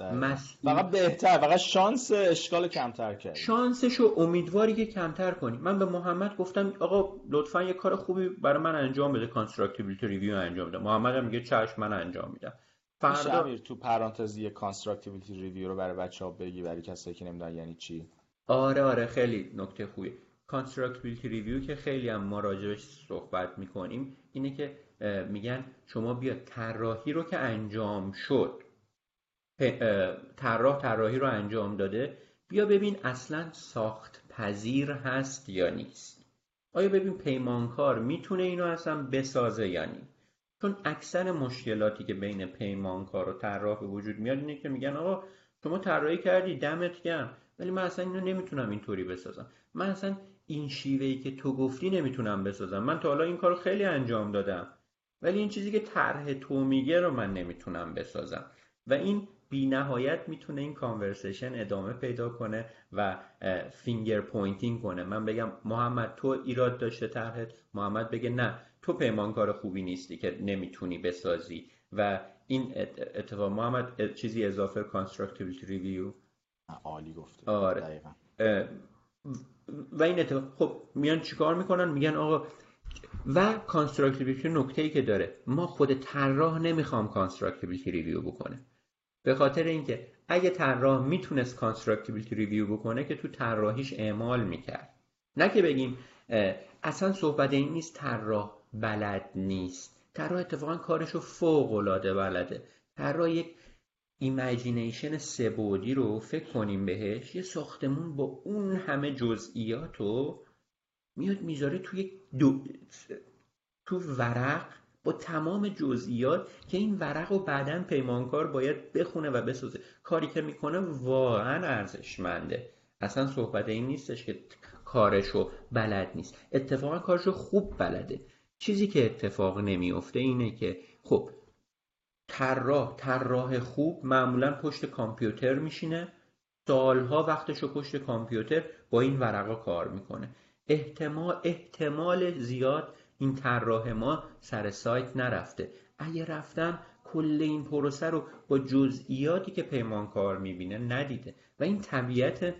فقط بهتر فقط شانس اشکال کمتر کرد شانسش رو امیدواری که کمتر کنی من به محمد گفتم آقا لطفا یه کار خوبی برای من انجام بده constructability review انجام بده. محمد هم میگه چشم من انجام میدم. فردا تو پرانتزی constructability review رو برای بچه ها بگی برای کسایی که نمی‌دونن یعنی چی؟ آره آره خیلی نکته خوبی constructability review که خیلی هم ما راجبش صحبت می‌کنیم اینه که میگن شما بیا طراحی رو که انجام شد طراح طراحی رو انجام داده بیا ببین اصلا ساخت پذیر هست یا نیست. آیا ببین پیمانکار می‌تونه اینو اصلا بسازه یا نیست چون اکثر مشکلاتی که بین پیمانکار و طراح وجود میاد اینه که میگن آقا شما طراحی کردی دمت گرم. ولی من اصلا اینو نمی‌تونم اینطوری بسازم. من اصلا این شیوهی که تو گفتی نمی‌تونم بسازم. من تا حالا این کارو خیلی انجام دادم. ولی این چیزی که طرح تو میگه رو من نمی‌تونم بسازم. و این بی نهایت می‌تونه این conversation ادامه پیدا کنه و finger pointing کنه. من بگم محمد تو ایراد داشته طرحت؟ محمد بگه نه. تو پیمانکار خوبی نیستی که نمی‌تونی بسازی. و این اتفاق محمد چیزی اضافه constructability review عالی گفته. آره. و این اتفاق خب میان چیکار می‌کنن؟ میگن آقا و constructability نکته ای که داره. ما خود طراح نمی‌خوام constructability review بکنه. به خاطر اینکه اگه طراح می‌تونست constructability review بکنه که تو طراحیش اعمال می‌کرد. نه که بگیم اصلا صحبت این نیست طراح بلد نیست. طراح اتفاقا کارش رو فوق العاده بلده. طراح یک imagination سه بعدی رو فکر کنیم بهش یه ساختمون با اون همه جزئیات رو میاد می‌ذاره توی دو... تو ورق با تمام جزئیات که این ورق رو بعدا پیمانکار باید بخونه و بسازه. کاری که می‌کنه واقعا ارزشمنده. اصلا صحبت این نیستش که کارشو بلد نیست. اتفاقا کارشو خوب بلده. چیزی که اتفاق نمیفته اینه که خب طراح طراح خوب معمولا پشت کامپیوتر میشینه. سالها وقتشو پشت کامپیوتر با این ورقا کار می‌کنه. احتمال احتمال زیاد این طراح ما سر سایت نرفته. اگه رفتم کل این پروسه رو با جزئیاتی که پیمانکار می‌بینه ندیده. و این طبیعت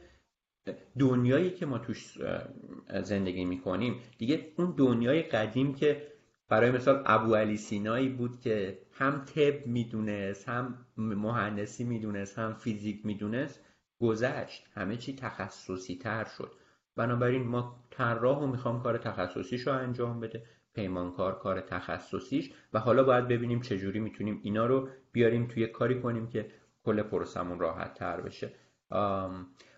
دنیایی که ما توش زندگی می‌کنیم. دیگه اون دنیای قدیم که برای مثال ابو علی سینایی بود که هم طب می‌دونست هم مهندسی می‌دونست هم فیزیک می‌دونست گذشت. همه چی تخصصی تر شد. بنابراین ما طراح و می‌خوام کار تخصصیش رو انجام بده پیمانکار کار تخصصیش و حالا باید ببینیم چجوری می‌تونیم اینا رو بیاریم توی کاری کنیم که کل پروسمون راحت تر بشه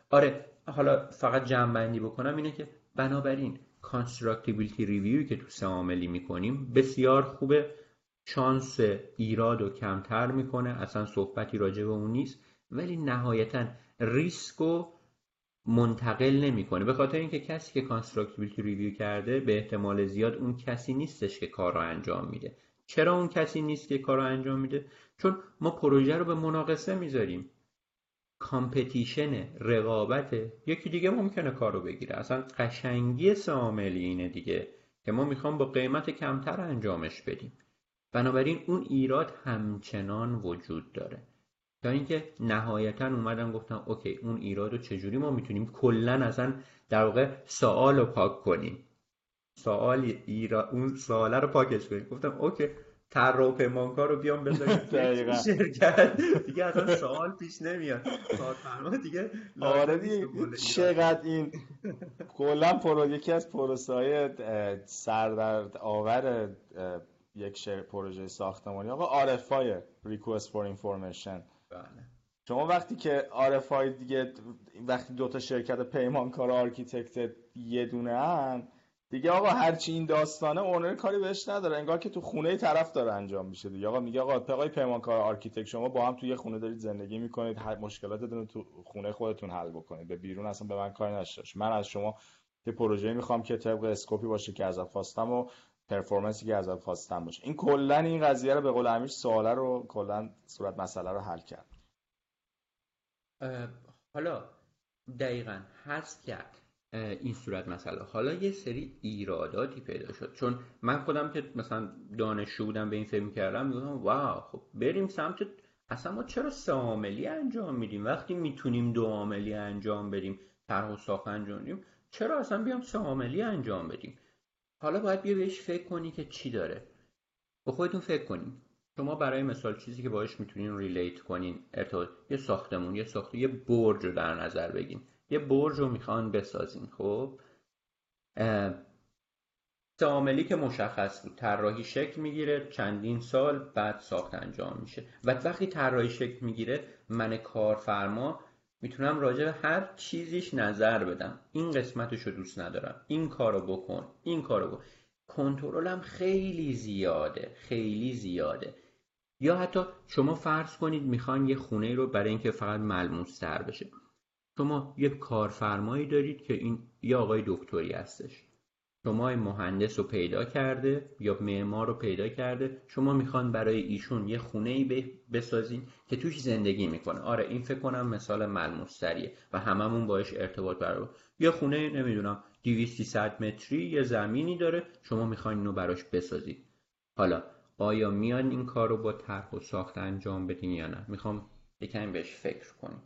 آره حالا فقط جمع بندی بکنم اینه که بنابراین constructability review ی که تو سه عاملی می‌کنیم بسیار خوبه شانس ایراد رو کمتر می‌کنه اصلا صحبتی راجع به اون نیست ولی نهایتا ریسک رو منتقل نمی‌کنه. به خاطر اینکه کسی که constructability review کرده به احتمال زیاد اون کسی نیستش که کار رو انجام میده. چرا اون کسی نیست که کار رو انجام میده؟ چون ما پروژه رو به مناقصه می‌ذاریم. competition رقابت یکی دیگه ممکنه کار رو بگیره. اصلا قشنگی سه عاملی اینه دیگه که ما می‌خوام با قیمت کمتر انجامش بدیم. بنابراین اون ایراد همچنان وجود داره. تا اینکه نهایتا اومدن گفتم okay اون ایراد رو چجوری ما می‌تونیم کلا اصلا در واقع سوال رو پاک کنیم؟ سوال ایرا... اون سواله رو پاکش کنیم. گفتم okay. طراح و پیمانکار رو بیام بذاریم شرکت. دیگه اصلا سوال پیش نمیاد. کارفرما دیگه آره دیگه چقدر این کلا پرو یکی از پروسای سردرد آور یک پروژه ساختمانی آقا RFI Request for Information. بله. شما وقتی که RFI دیگه وقتی دو تا شرکت پیمانکار architect یه دونه هن دیگه آقا هرچی این داستانه owner کاری بهش نداره. انگار که تو خونه طرف داره انجام میشه دیگه. آقا میگه آقا پیقای پیمانکار architect شما با هم تو یه خونه دارید زندگی می‌کنید. هر مشکلاتتون تو خونه خودتون حل بکنید. به بیرون اصلا به من کاری نشه من از شما یه پروژه می‌خوام که طبق اسکوپی باشه که ازت خواستم و پرفورمنسی که ازت خواستم باشه. این کلا این قضیه رو به قول امیر سواله رو کلا صورت مسئله رو حل کرد. حالا دقیقا هست کرد. این صورت مسئله. حالا یه سری ایراداتی پیدا شد. چون من خودم که مثلا دانشجو بودم به این فکر کردم می‌گفتم واو خب بریم سمت اصلا ما چرا سه عاملی انجام میدیم؟ وقتی می‌تونیم دو عاملی انجام بدیم طرح و ساخت انجام بدیم چرا اصلا بیام سه عاملی انجام بدیم؟ حالا باید بیا بهش فکر کنی که چی داره. با خودتون فکر کنین. شما برای مثال چیزی که باش می‌تونین ریلیت کنین ارتباط یه ساختمون یه ساخت یه برج رو در نظر بگین. یه برج رو می‌خوان بسازین خب؟ عاملی که مشخص بود. طراحی شکل می‌گیره چندین سال بعد ساخت انجام میشه. و وقتی طراحی شکل می‌گیره من کارفرما می‌تونم راجع به هر چیزیش نظر بدم. این قسمتش رو دوست ندارم. این کارو بکن این کارو بکن. کنترلم خیلی زیاده خیلی زیاده. یا حتی شما فرض کنید می‌خوان یه خونه رو برای اینکه فقط ملموس تر بشه. شما یه کارفرمایی دارید که این یه آقای دکتری هستش. شما مهندس رو پیدا کرده یا معمار رو پیدا کرده. شما می‌خوان برای ایشون یه خونه ای بسازین که توش زندگی می‌کنه. آره این فکر کنم مثال ملموستریه و هممون باش ارتباط برقرار. یه خونه نمی‌دونم 200 متری یه زمینی داره. شما می‌خواین اینو براش بسازید حالا آیا میان این کار رو با طرح و ساخت انجام بدین یا نه؟ می‌خوام یکم بهش فکر کنیم.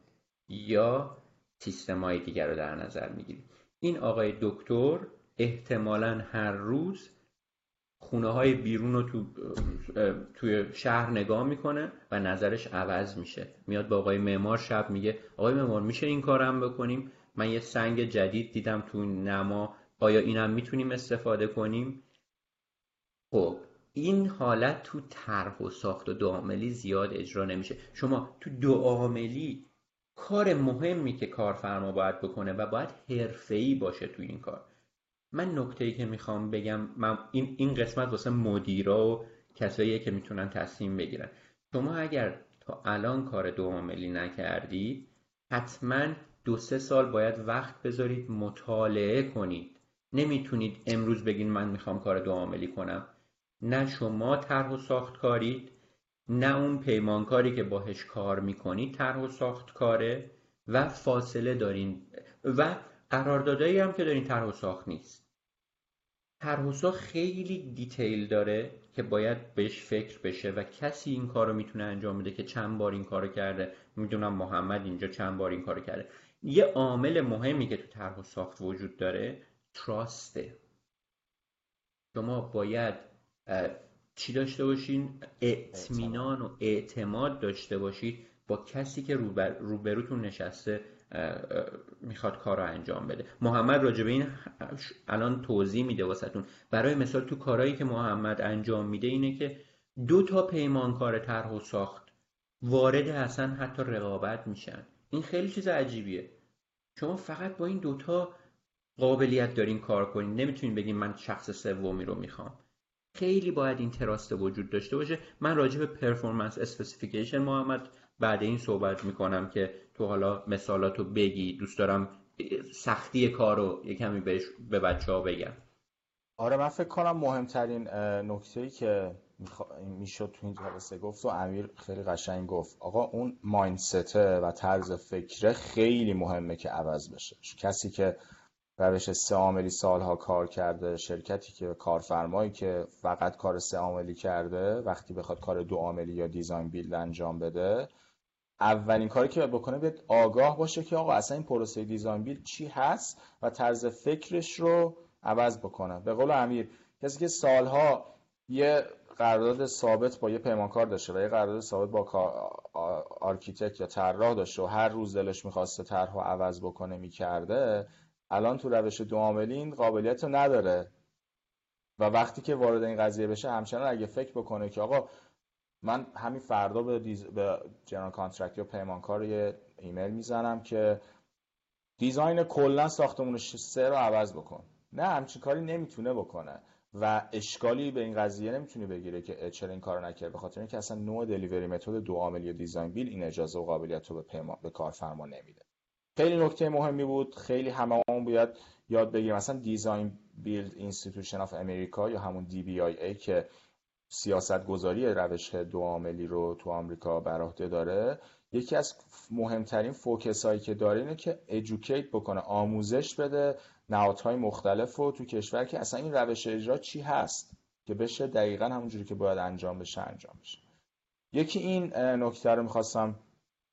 یا سیستم های دیگر رو در نظر می‌گیرید این آقای دکتر احتمالا هر روز خونه های بیرون رو تو توی شهر نگاه می‌کنه و نظرش عوض میشه. میاد با آقای معمار شب میگه آقای معمار میشه این کارم بکنیم؟ من یه سنگ جدید دیدم تو نما آیا اینم می‌تونیم استفاده کنیم؟ خب این حالت تو طرح و ساخت و دعاملی زیاد اجرا نمیشه. شما تو دعاملی کار مهمی که کارفرما باید بکنه و باید حرفه‌ای باشه تو این کار. من نکته ای که می‌خوام بگم من این, این قسمت واسه مدیرا و کسایی که می‌تونن تصمیم بگیرن. شما اگر تا الان کار دو عاملی نکردید حتما دو سه سال باید وقت بذارید مطالعه کنید. نمی‌تونید امروز بگین من می‌خوام کار دو عاملی کنم. نه شما طرح و ساخت کارید نه اون پیمانکاری که باهش کار می‌کنید طرح و ساخت کاره و فاصله دارین. و قراردادایی هم که دارین طرح و ساخت نیست. طرح خیلی دیتیل داره که باید بهش فکر بشه و کسی این کار رو می‌تونه انجام بده که چند بار این کارو کرده. می‌دونم محمد اینجا چند بار این کارو کرده. یه عامل مهمی که تو طرح و ساخت وجود داره تراسته شما باید چی داشته باشین؟ اطمینان و اعتماد داشته باشید با کسی که روبروتون نشسته می‌خواد کار رو انجام بده. محمد راجبه این الان توضیح میده واسهتون. برای مثال تو کارهایی که محمد انجام میده اینه که دو تا پیمانکار طرح و ساخت وارد اصلا حتی رقابت میشن. این خیلی چیز عجیبیه. شما فقط با این دوتا قابلیت دارین کار کنین. نمی‌تونین بگین من شخص سومی رو می‌خوام. خیلی باید این trust ه وجود داشته باشه. من راجع به performance specification محمد بعد این صحبت می‌کنم که تو حالا مثالاتو بگی. دوست دارم سختی کار رو یه کمی به بچه ها بگم. آره من فکر کنم مهمترین نکته ای که می‌شد تو این جلسه گفت و امیر خیلی قشنگ گفت. آقا اون مایندسته و طرز فکره خیلی مهمه که عوض بشه. کسی که روش سه عاملی سالها کار کرده شرکتی که کارفرمایی که فقط کار سه عاملی کرده وقتی بخواد کار دو عاملی یا دیزاین بیلد انجام بده اولین کاری که باید بکنه بیاد آگاه باشه که آقا اصلا این پروسه دیزاین بیلد چی هست و طرز فکرش رو عوض بکنه. به قول امیر کسی که سالها یه قرارداد ثابت با یه پیمانکار داشته و یه قرارداد ثابت با architect یا طراح داشته و هر روز دلش می‌خواسته طرح عوض بکنه می‌کرده الان تو روش دو عاملی این قابلیت رو نداره. و وقتی که وارد این قضیه بشه همچنان اگه فکر بکنه که آقا من همین فردا به, des... به general contractor یا پیمانکار یه ایمیل می‌زنم که design کلا ساختمون سه رو عوض بکن. نه همچین کاری نمی‌تونه بکنه. و اشکالی به این قضیه نمی‌تونه بگیره که چرا این کارو نکرد. به خاطر اینکه اصلا نوع delivery method دو عاملی design build این اجازه و قابلیت رو به, پیما... به کارفرما نمیده. خیلی نکته مهمی بود. خیلی همه‌مون باید یاد بگیریم. مثلا Design Build Institution of America یا همون ای که سیاست گذاری روش دو عاملی رو تو آمریکا بر عهده داره. یکی از مهمترین focus هایی که داره اینه که educate بکنه آموزش بده نهادهای مختلف رو تو کشور که اصلا این روش اجرا چی هست که بشه دقیقا همونجوری که باید انجام بشه انجام بشه. یکی این نکته رو می‌خواستم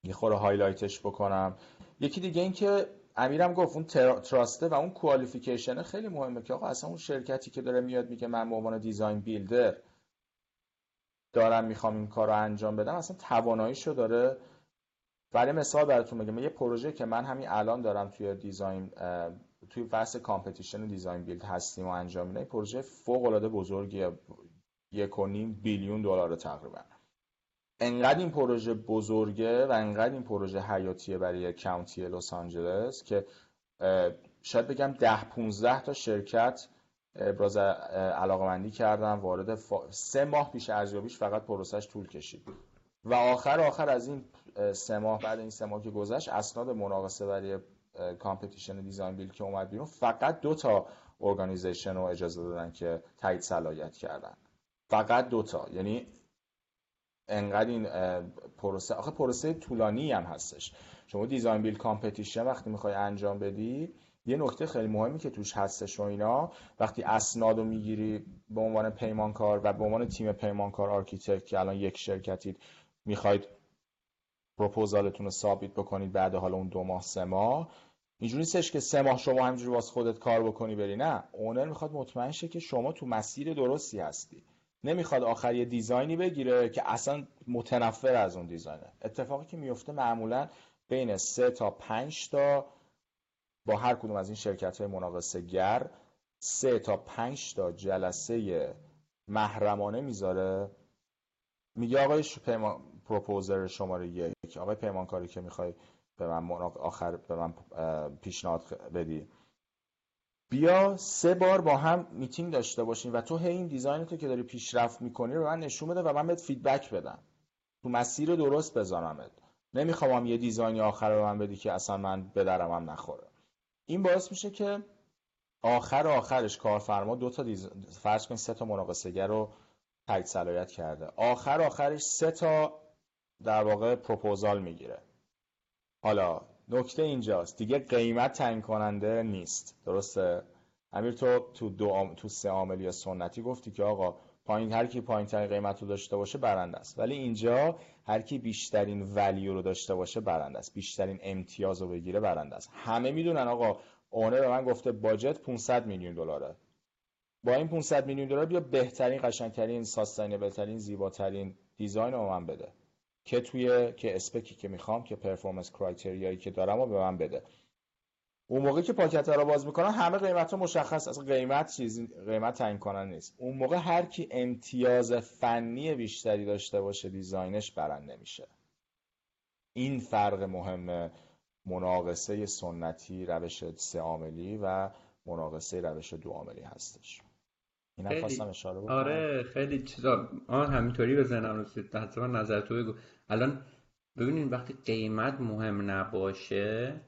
یه خورده highlight ش بکنم. یکی دیگه این که امیرم گفت اون trust ه و اون qualification خیلی مهمه که آقا اصلا اون شرکتی که داره میاد میگه من به عنوان design builder دارم می‌خوام این کار رو انجام بدم اصلا تواناییشو داره. برای مثال براتون بگم یه پروژه که من همین الان دارم توی design توی بحث competition design build هستیم و انجام میدم پروژه فوق العاده بزرگیه یک و نیم billion دلار تقریبا. انقدر این پروژه بزرگه و انقدر این پروژه حیاتیه برای county لس آنجلس که شاید بگم ده 15 تا شرکت ابراز علاقمندی کردن وارد سه ماه پیش ارزیابیش فقط پروسش طول کشید. و آخر آخر از این سه ماه بعد این سه ماه که گذشت اسناد مناقصه برای competition design build که اومد بیرون فقط دو تا organization رو اجازه دادن که تایید صلاحیت کردن. فقط دو تا. یعنی انقدر این پروسه آخه پروسه طولانی هم هستش. شما design build competition وقتی می‌خوای انجام بدی یه نکته خیلی مهمی که توش هستش و اینا وقتی اسناد رو می‌گیری به عنوان پیمانکار و به عنوان تیم پیمانکار architect که الان یک شرکتید می‌خواید پروپوزالتون رو ثابت بکنید بعد حالا اون دو ماه سه ماه. اینجوری نیستش که سه ماه شما همینجوری واسه خودت کار بکنی بری نه. owner می‌خواد مطمئن شه که شما تو مسیر درستی هستی. نمی‌خواد آخر یه design ی بگیره که اصلا متنفر از اون design ه. اتفاقی که میفته معمولا بین سه تا پنج تا با هر کدوم از این شرکت های مناقصه گر سه تا پنج تا جلسه محرمانه می‌ذاره. میگه آقای پیمان proposer شماره یک آقای پیمانکاری که می‌خوای به من آخر به من پیشنهاد بدی. بیا سه بار با هم میتینگ داشته باشیم و تو هی این design تو که داری پیشرفت می‌کنی رو من نشون بده و من بهت feedback بدم. تو مسیر درست بذارمت نمی‌خوام یه دیزاینی آخر رو من بدی که اصلا من به درم هم نخوره. این باعث میشه که آخر آخرش کارفرما دو تا دیز... فرض کن سه تا مناقصه رو تایید صلاحیت کرده. آخر آخرش سه تا در واقع پروپوزال می‌گیره. حالا نکته اینجاست. دیگه قیمت تعیین کننده نیست. درسته؟ امیر تو تو دو تو سه عامل سنتی گفتی که آقا پایین هر کی پایین ترین قیمت رو داشته باشه برنده است. ولی اینجا هر کی بیشترین value رو داشته باشه برنده است. بیشترین امتیاز رو بگیره برنده است. همه می‌دونن آقا owner به من گفته budget 500 میلیون دلاره. با این 500 میلیون دلار بیا بهترین قشنگترین sustainable ترین زیباترین design رو من بده. که توی که spec ی که می‌خوام که performance criteria یی که دارم و به من بده. اون موقع که پاکت رو باز می‌کنن همه قیمت ها مشخص اصلا قیمت چیزی قیمت تعیین کنن نیست. اون موقع هر کی امتیاز فنی بیشتری داشته باشه design ش برنده میشه این فرق مهم مناقصه سنتی روش سه عاملی و مناقصه روش دو عاملی هستش. این خواستم اشاره بکنم. آره خیلی چیزا. آن همینطوری به ذهنم رسید. حتما نظر تو بگو. الان ببینید وقتی قیمت مهم نباشه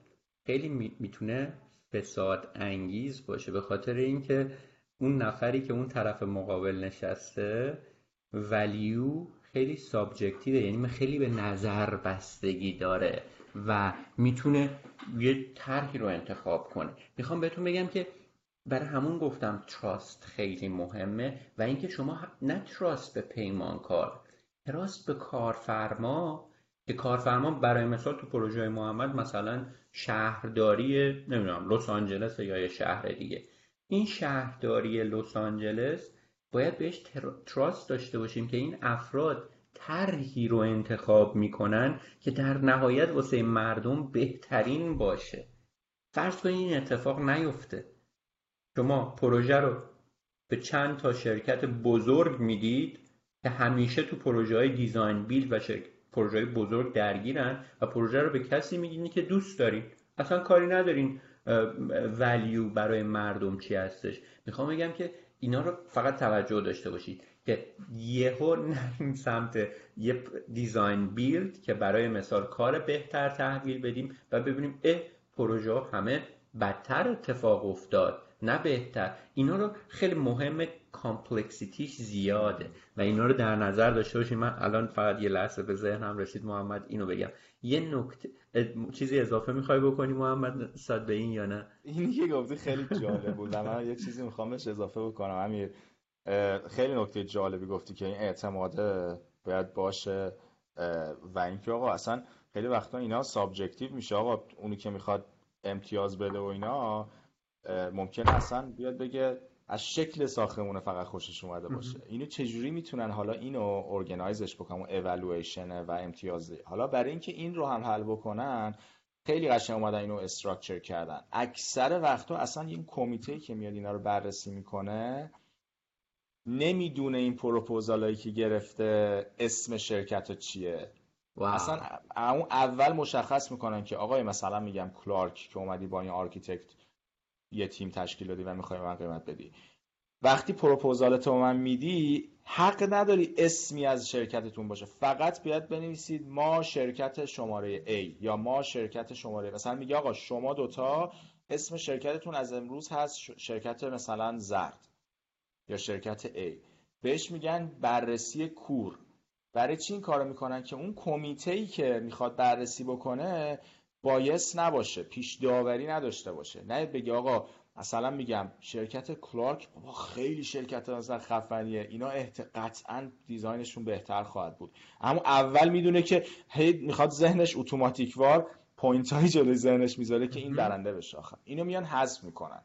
خیلی می‌تونه فساد انگیز باشه. به خاطر اینکه اون نفری که اون طرف مقابل نشسته value خیلی subjective ه یعنی خیلی به نظر بستگی داره و می‌تونه یه طرحی رو انتخاب کنه. می‌خوام بهتون بگم که برای همون گفتم trust خیلی مهمه و اینکه شما نه trust به پیمانکار trust به کارفرما که کارفرما برای مثال تو پروژه محمد مثلا شهرداری نمی‌دونم لس آنجلس یا یه شهر دیگه. این شهرداری لس آنجلس باید بهش تراست داشته باشیم که این افراد طرحی رو انتخاب می‌کنن که در نهایت واسه مردم بهترین باشه. فرض کنید این اتفاق نیفته. شما پروژه رو به چند تا شرکت بزرگ می‌دید که همیشه تو پروژه های دیزاین بیل و پروژه های بزرگ درگیرن و پروژه رو به کسی میدین که دوست دارین. اصلا کاری ندارین value برای مردم چی هستش. می‌خوام بگم که اینا رو فقط توجه داشته باشید که یهو نریم سمت یه design build که برای مثال کار بهتر تحویل بدیم و ببینیم اه پروژه همه بدتر اتفاق افتاد. نه بهتر. اینا رو خیلی مهم complexity ش زیاده. و اینا رو در نظر داشته باشیم من الان فقط یه لحظه به ذهنم رسید. محمد اینو بگم. یه نکته چیزی اضافه می‌خوای بکنی محمد؟ ست به این یا نه؟ اینی که گفتی خیلی جالب بود. من یه چیزی می‌خوام اضافه بکنم. امیر خیلی نکته جالبی گفتی که این اعتماده باید باشه. و اینکه آقا اصلا خیلی وقتا اینا subjective میشه. آقا اونی که می‌خواد امتیاز بده و اینا ممکن اصلا بیاد بگه از شکل ساختمون فقط خوشش اومده باشه. اینو چجوری می‌تونن حالا اینو organize ش بکنن؟ و اولویشن و امتیاز؟ حالا برای اینکه این رو هم حل بکنن خیلی قشنگ اومدن اینو structure کردن. اکثر وقتا اصلا این کمیته که میاد اینا رو بررسی می‌کنه نمی‌دونه این پروپوزالایی که گرفته اسم شرکت چیه. اصلا اون اول مشخص می‌کنن که آقای مثلا میگم کلارک که اومدی با این architect یه تیم تشکیل دادی و می‌خوای من قیمت بدی. وقتی پروپوزالت رو من میدی حق نداری اسمی از شرکتتون باشه. فقط بیاد بنویسید ما شرکت شماره A یا ما شرکت شماره مثلا میگه آقا شما دوتا اسم شرکتتون از امروز هست شرکت مثلا زرد یا شرکت A. بهش میگن بررسی کور. برای چی این کارو می‌کنن؟ که اون کمیته ای که می‌خواد بررسی بکنه بایس نباشه پیش داوری نداشته باشه. نه بگی آقا مثلا میگم شرکت کلارک بابا خیلی شرکت مثلا خفنیه. اینا قطعا دیزاینشون بهتر خواهد بود. اما اول می‌دونه که هی می‌خواد ذهنش اتوماتیک وار point های جلوی ذهنش می‌ذاره که این برنده بشه آخر اینو میان حذف می‌کنن.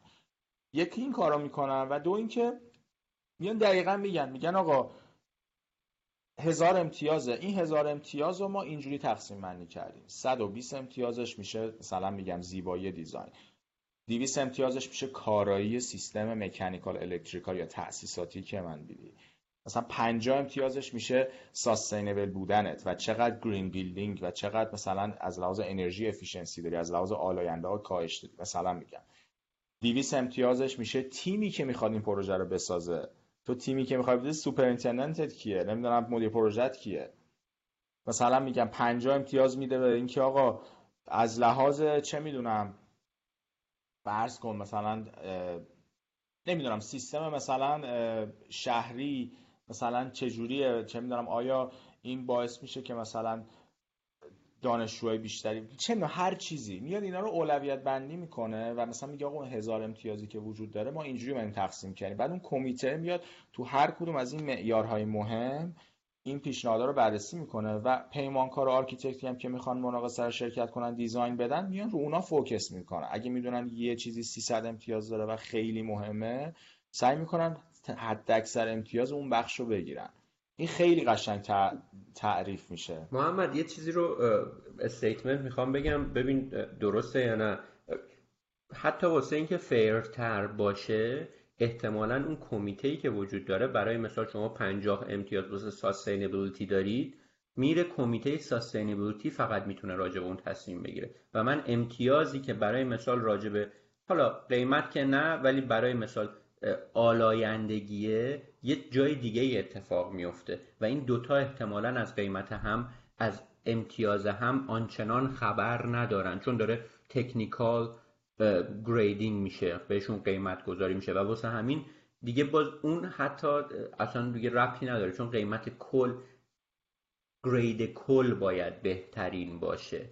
یکی این کارا می‌کنن و دو اینکه میان دقیقا میگن میگن آقا هزار امتیازه این هزار امتیاز رو ما اینجوری تقسیم بندی کردیم. 120 امتیازش میشه مثلا میگم زیبایی design. 200 امتیازش میشه کارایی سیستم mechanical electrical یا تأسیساتی که من دیدی. مثلا 50 امتیازش میشه sustainable بودنت و چقدر green building و چقدر مثلا از لحاظ انرژی efficiency داری از لحاظ آلاینده ها کاهش داری مثلا میگم. 200 امتیازش میشه تیمی که می‌خواد این پروژه رو بسازه. تو تیمی که می‌خوای بدی superintendent ت کیه؟ نمی‌دونم مدیر پروژت کیه؟ مثلا میگم 50 امتیاز میده به اینکه آقا از لحاظ چه می‌دونم؟ فرض کن مثلا نمی‌دونم سیستم مثلا شهری مثلا چجوریه؟ چه می‌دونم آیا این باعث میشه که مثلا دانشجوهای بیشتری. چه هر چیزی. میاد اینا رو اولویت بندی می‌کنه و مثلا میگه آقا هزار امتیازی که وجود داره ما اینجوری این تقسیم کردیم. بعد اون کمیته میاد تو هر کدوم از این معیارهای مهم این پیشنهادها رو بررسی می‌کنه و پیمانکار و architect ی هم که می‌خوان مناقصه شرکت کنن design بدن میان رو اونا focus می‌کنن. اگه می‌دونن یه چیزی 300 امتیاز داره و خیلی مهمه سعی می‌کنن حد اکثر امتیاز اون بخش رو بگیرن. این خیلی قشنگ تعریف میشه. محمد یه چیزی رو statement می‌خوام بگم. ببین درسته یا نه؟ حتی واسه اینکه fair تر باشه احتمالا اون کمیته ای که وجود داره برای مثال شما 50 امتیاز واسه sustainability دارید میره کمیته sustainability فقط می‌تونه راجع به اون تصمیم بگیره. و من امتیازی که برای مثال راجع به حالا قیمت که نه ولی برای مثال آلایندگیه یه جای دیگه اتفاق میفته و این دوتا احتمالا از قیمت هم از امتیاز هم آنچنان خبر ندارن چون داره technical گریدینگ میشه بهشون قیمت گذاری میشه و واسه همین دیگه باز اون حتی اصلا دیگه ربطی نداره چون قیمت کل گرید کل باید بهترین باشه.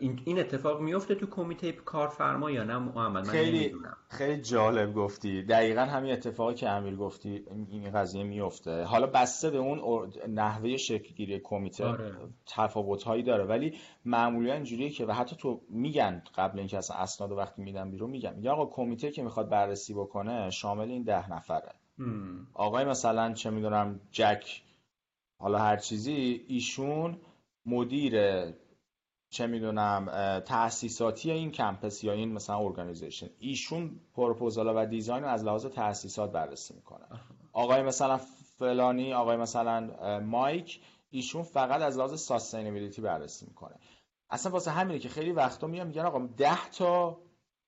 این اتفاق میفته تو کمیته کارفرما یا نه محمد؟ من خیلی خیلی جالب گفتی. دقیقا همین اتفاقی که امیر گفتی این قضیه میفته. حالا بسته به اون نحوه شکلگیری کمیته آره. تفاوت هایی داره. ولی معمولا اینجوریه که و حتی تو میگن قبل اینکه اصلا اسناد وقتی میدن بیرون میگن. یا آقا کمیته که می‌خواد بررسی بکنه شامل این ده نفره. آقای مثلا چه می‌دونم جک حالا هر چیزی ایشون مدیر چه می‌دونم تاسیساتی این campus یا این مثلا organization ایشون پروپوزال و design رو از لحاظ تاسیسات بررسی می‌کنه آقای مثلا فلانی آقای مثلا مایک ایشون فقط از لحاظ ساستینبیلیتی بررسی می‌کنه. اصلا واسه همینه که خیلی وقتا میگم میگن آقا 10 تا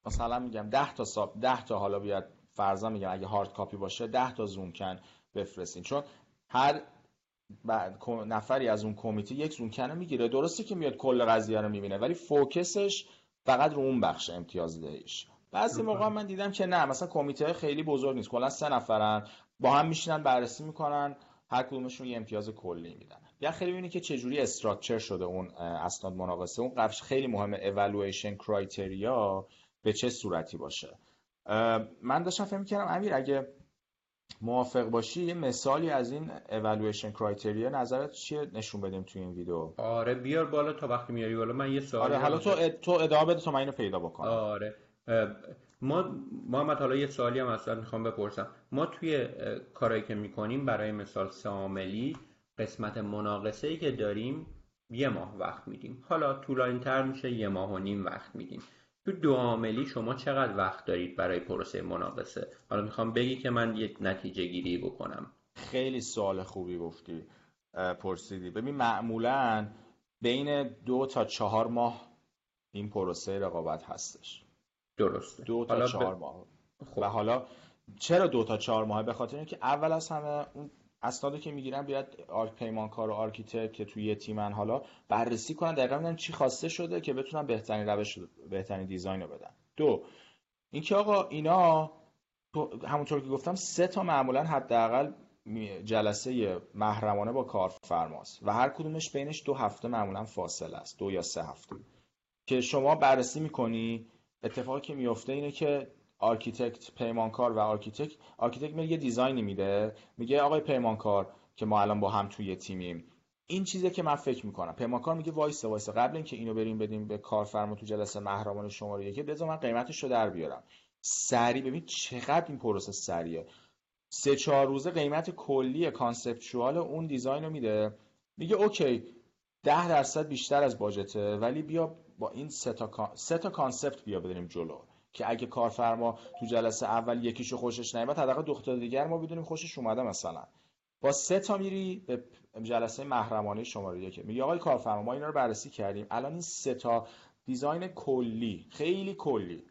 مثلا میگم 10 تا ساب 10 تا حالا بیاد فرضا میگم اگه هارد کاپی باشه 10 تا زوم کن بفرستین. چون هر نفری از اون کمیته یک زونکنه می‌گیره. درسته که میاد کل قضیه رو می‌بینه ولی فوکسش فقط رو اون بخش امتیاز دهیش. بعضی موقع من دیدم که نه مثلا کمیته خیلی بزرگ نیست. کلا سه نفرن با هم میشینن بررسی می‌کنن هر کدومشون یه امتیاز کلی میدن. یا خیلی ببینید که چجوری استراکچر شده اون اسناد مناقصه. اون قفش خیلی مهمه. اولویشن کرایتریا به چه صورتی باشه. من داشتم فکر می‌کردم امیر اگه موافق باشی یه مثالی از این evaluation criteria نظرت چیه نشون بدیم توی این ویدیو؟ آره بیار بالا تا وقتی میاری بالا. من یه سوال آره حالا تو اد... تو ادامه بده تا من اینو پیدا بکنم. آره. ما محمد حالا یه سوالی هم اصلا می‌خوام بپرسم. ما توی کارایی که می‌کنیم برای مثال ساملی قسمت مناقصه ای که داریم یه ماه وقت میدیم. حالا طولانی تر میشه یه ماه و نیم وقت میدیم. تو دو عاملی شما چقدر وقت دارید برای پروسه مناقصه؟ حالا می‌خوام بگی که من یک نتیجه گیری بکنم. خیلی سوال خوبی گفتی پرسیدی. ببین معمولا بین دو تا چهار ماه این پروسه رقابت هستش. درسته. دو تا چهار ماه. خب. و حالا چرا دو تا چهار ماه به خاطر اینکه اول از همه اون اسنادی که می‌گیرن بیاد پیمانکار و architect که توی یه تیمن حالا بررسی کنن دقیقا ببینن چی خواسته شده که بتونن بهترین روش بهترین design رو بدن. دو اینکه آقا اینا همونطور که گفتم سه تا معمولا حداقل جلسه محرمانه با کارفرماست و هر کدومش بینش دو هفته معمولا فاصله است دو یا سه هفته. که شما بررسی می‌کنی اتفاقی که میفته اینه که architect پیمانکار و architect architect میگه یه design ی میده. میگه آقای پیمانکار که ما الان با هم توی تیمیم. این چیزی که من فکر می‌کنم. پیمانکار میگه وایسا وایسا قبل اینکه اینو بریم بدیم به کارفرما تو جلسه محرمان شماره یکی بذار من قیمتش رو در بیارم. سریع ببین چقدر این پروسه سریعه سه چهار روزه قیمت کلی conceptual اون design رو میده. میگه okay ده درصد بیشتر از budget ه ولی بیا با این سه تا, سه تا concept بیا بدیم جلو. که اگه کارفرما تو جلسه اول یکیشو خوشش نیومد حداقل دو تا دیگه رو ما بدونیم خوشش اومده مثلا. با سه تا میری به جلسه محرمانه شماره یک. میگه آقای کارفرما ما اینا رو بررسی کردیم. الان این سه تا design کلی خیلی کلی.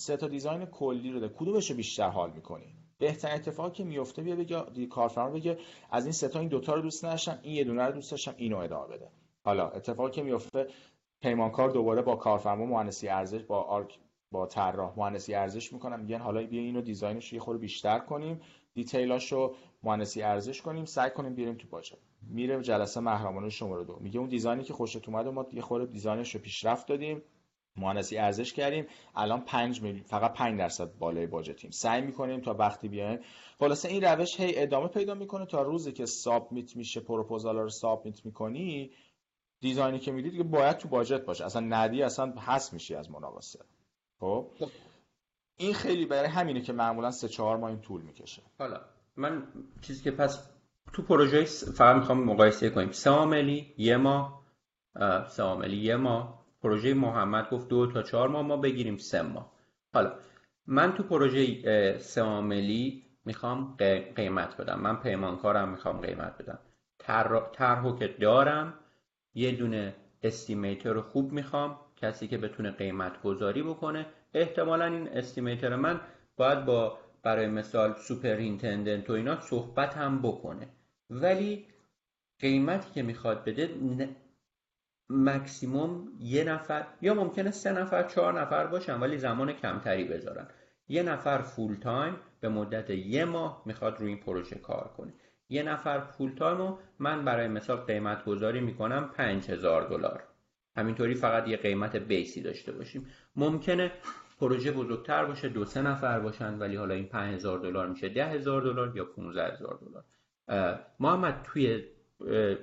سه تا design کلی رو ده. کدومش رو بیشتر حال می‌کنی؟ بهترین اتفاقی که میفته بیا بگه کارفرما بگه از این سه تا این دوتا رو دوست نداشتم این یه دونه رو دوست داشتم اینو ادامه بده. حالا اتفاقی که میفته پیمانکار دوباره با کارفرما مهندسی ارزش با arch با طراح مهندسی ارزش می‌کنم. میگن حالا بیا اینو design ش یه خورده بیشتر کنیم. detail اشو مهندسی ارزش کنیم. سعی کنیم بیاریم تو باجه. میره جلسه محرمانه شماره دو. میگه اون design ی که خوشت اومد ما یه خورده design ش رو پیشرفت دادیم. مهندسی ارزش کردیم. الان 5 میلیون فقط 5 درصد بالای budget یم سعی می‌کنیم تا وقتی بیایم خلاصه این روش هی ادامه پیدا می‌کنه تا روزی که سابمیت میشه پروپوزال رو سابمیت می‌کنی دیزاینی که می‌دید که باید تو باجت باشه. اصلا ندی اصلا حس میشی از مناقصه. خب. این خیلی برای همینه که معمولا سه چهار ماه این طول می‌کشه. حالا من چیزی که پس تو پروژه فقط می‌خوام مقایسه کنیم. سه عاملی یه ماه سه عاملی یه ماه. پروژه محمد گفت دو تا چهار ماه ما بگیریم سه ماه. حالا من تو پروژه سه عاملی می‌خوام قیمت بدم. من پیمانکارم می‌خوام قیمت بدم. طرحو که دارم یه دونه estimator خوب می‌خوام. کسی که بتونه قیمت گذاری بکنه. احتمالا این estimator من باید با برای مثال superintendent و اینا صحبت هم بکنه. ولی قیمتی که می‌خواد بده مکسیموم یه نفر یا ممکنه سه نفر چهار نفر باشن ولی زمان کمتری بذارن. یه نفر full time به مدت یه ماه می‌خواد روی این پروژه کار کنه. یه نفر full time رو من برای مثال قیمت گذاری می‌کنم 5000 دلار. همینطوری فقط یه قیمت base ی داشته باشیم. ممکنه پروژه بزرگتر باشه دو سه نفر باشن ولی حالا این 5000 دلار میشه 10000 دلار یا 15000 دلار. محمد توی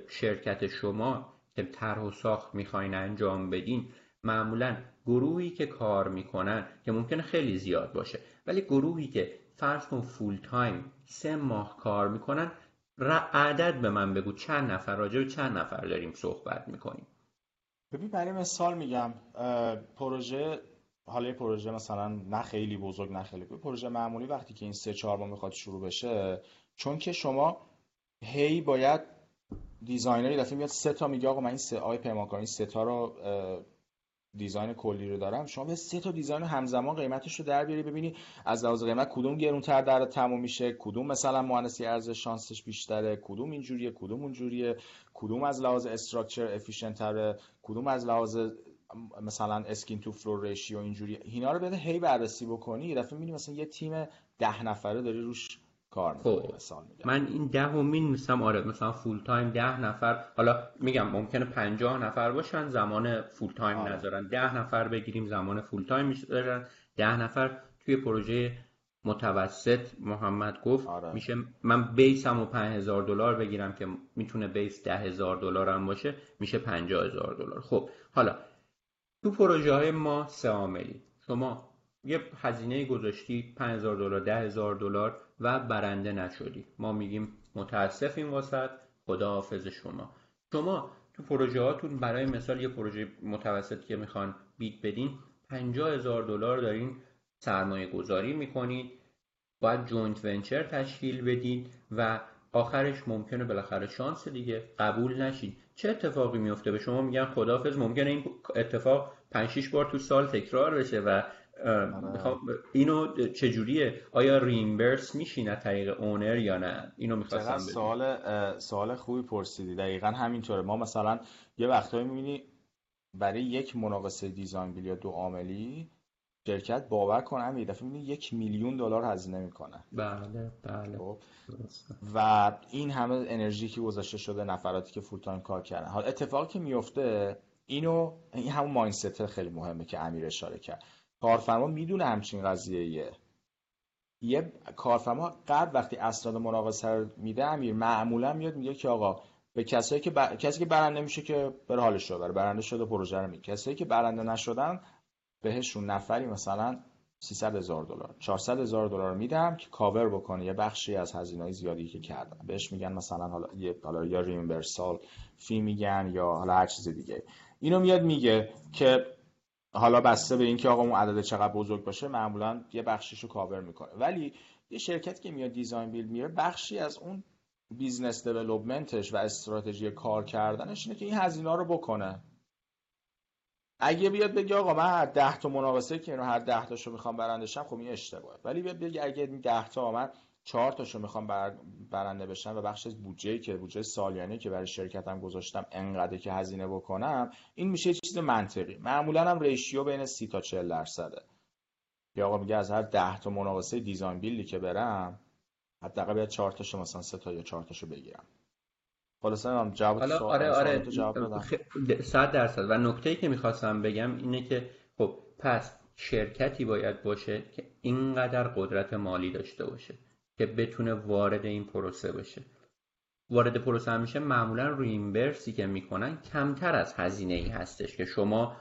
شرکت شما که طرح و ساخت می‌خواین انجام بدین معمولا گروهی که کار می‌کنن که ممکنه خیلی زیاد باشه ولی گروهی که فرض کن فول تایم سه ماه کار می‌کنن عدد به من بگو چند نفر؟ راجع به چند نفر داریم صحبت می‌کنیم؟ ببین برای مثال میگم پروژه حالا پروژه مثلا نه خیلی بزرگ نه خیلی پروژه معمولی وقتی که این سه چهار ماه می‌خواد شروع بشه چون که شما هی باید design هر دفعه میاد سه تا میگه آقا من این سه آی پیمانکار این سه تا رو design کلی رو دارم. شما به سه تا design همزمان قیمتش رو در بیاری ببینی از لحاظ قیمت کدوم گرونتر در تموم میشه کدوم مثلا مهندسی ارزش شانسش بیشتره کدوم اینجوریه کدوم اونجوریه کدوم از لحاظ structure efficient تره کدوم از لحاظ مثلا skin to floor ratio اینجوری اینا رو بده هی بررسی بکنی. یه دفعه مثلا یه تیم ده نفره داری روش کار خب. من این ده رو می آره مثلا full time ده نفر حالا میگم ممکنه پنجاه نفر باشن زمان full time آره. نذارن. ده نفر بگیریم زمان full time می‌ذارن. ده نفر توی پروژه متوسط محمد گفت آره. میشه من base م و هزار دلار بگیرم که می‌تونه base ده هزار دلار هم باشه میشه پنجاه هزار دلار. خب حالا تو پروژه های ما سه عاملی شما یه هزینه گذاشتی 5000 دلار 10000 دلار و برنده نشدی. ما میگیم متاسفیم واست خداحافظ شما. شما تو پروژه هاتون برای مثال یه پروژه متوسط که می‌خوان bid بدین 50000 دلار دارین سرمایه گذاری می‌کنید باید joint venture تشکیل بدین و آخرش ممکنه بالاخره شانس دیگه قبول نشین. چه اتفاقی میفته؟ به شما میگن خداحافظ ممکنه این اتفاق 5 6 بار تو سال تکرار بشه و اینو چجوریه؟ آیا reimburse میشین از طریق owner یا نه؟ اینو می‌خواستم سوال سوال خوبی پرسیدی. دقیقا همینطوره. ما مثلا یه وقتایی می‌بینی برای یک مناقصه design یا دو عاملی شرکت باور کن یه دفعه می‌بینی یک میلیون دلار هزینه می‌کنه. بله بله. خب. و این همه انرژی که گذاشته شده نفراتی که full time کار کردن. حالا اتفاقی که میفته اینو این همون ماینست خیلی مهمه که امیر اشاره کرد. کارفرما می‌دونه همچین قضیه یه کارفرما قبل وقتی اسناد مناقصه رو میده امیر معمولا میاد میگه که آقا به کسایی که کسی که برنده میشه که بر حالش رو برنده شده پروژه رو میگه کسایی که برنده نشدن بهشون نفری مثلا 300 هزار دلار 400 هزار دلار میدم که کاور بکنه یه بخشی از هزینه زیادی که کردن. بهش میگن مثلا حالا یه حالا یا ریمبرسال fee میگن یا حالا هر چیز دیگه. اینو میاد میگه که حالا بسته به اینکه آقا اون عدد چقدر بزرگ باشه معمولا یه بخشیش رو کاور می‌کنه. ولی یه شرکتی که میاد design build میره بخشی از اون business development ش و استراتژی کار کردنش اینه که این هزینه رو بکنه. اگه بیاد بگه آقا من هر 10 تا مناقصه که اینو هر 10 تاشو می‌خوام برنده شم خب این اشتباهه. ولی بیاد بگه اگه این 10 تا من چهار تاشو می‌خوام برنده بشم و بخش از بودجه که بودجه سالیانه که برای شرکتم گذاشتم انقدر که هزینه بکنم این میشه چیز منطقی. معمولا هم ریشیو بین 30 تا 40 درصده. یا آقا میگه از هر 10 تا مناقصه دیزاین بیلی که برم حداقل باید 4 تاشو مثلا 3 تا یا 4 تاشو بگیرم. خلاصا هم جواب حالا آره آره. صد درصد. و نکته ای که می‌خواستم بگم اینه که خب پس شرکتی باید باشه که اینقدر قدرت مالی داشته باشه. که بتونه وارد این پروسه بشه. وارد پروسه هم میشه معمولا ریمبرسی که می‌کنن کمتر از هزینه ای هستش که شما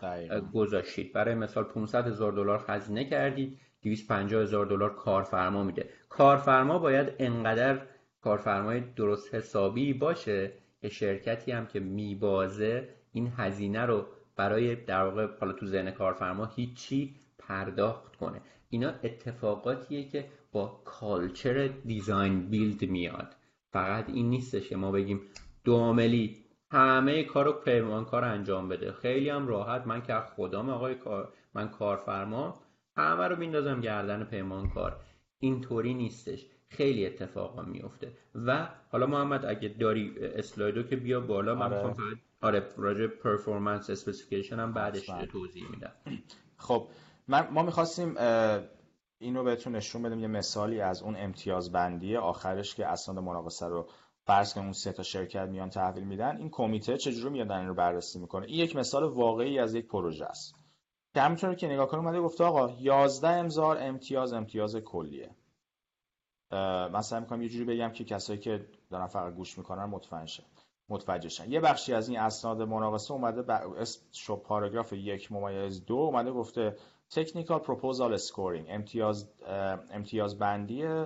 گذاشتید. برای مثال 500 هزار دلار هزینه کردید 250 هزار دلار کارفرما میده. کارفرما باید انقدر کارفرمای درست حسابی باشه که شرکتی هم که میبازه این هزینه رو برای در واقع حالا تو ذهن کارفرما هیچی پرداخت کنه. اینا اتفاقاتیه که با culture design build میاد. فقط این نیستش که ما بگیم دو عاملی همه کارو پیمانکار انجام بده. خیلی هم راحت. من که خدام آقای کار من کارفرما همه رو میندازم گردن پیمانکار اینطوری نیستش. خیلی اتفاقا میفته. و حالا محمد اگه داری اسلایدو که بیا بالا من آره. فقط آره راجع performance specification هم بعدش توضیح میدم. خب من ما می‌خواستیم اینو بهتون نشون بدیم یه مثالی از اون امتیاز بندی آخرش که اسناد مناقصه رو فرض کنیم اون سه تا شرکت میان تحویل میدن این کمیته چجوری میاد این رو بررسی می‌کنه؟ این یک مثال واقعی از یک پروژه است. که همینطور که نگاه کنیم اومده گفته آقا 11 امضار امتیاز امتیاز کلیه. مثلا می‌کنم یه جوری بگم که کسایی که دارن فقط گوش می‌کنن متوجه متوجهشن یه بخشی از این اسناد مناقصه اومده اسم پاراگراف یک ممیز دو اومده گفته technical proposal scoring امتیاز امتیاز بندی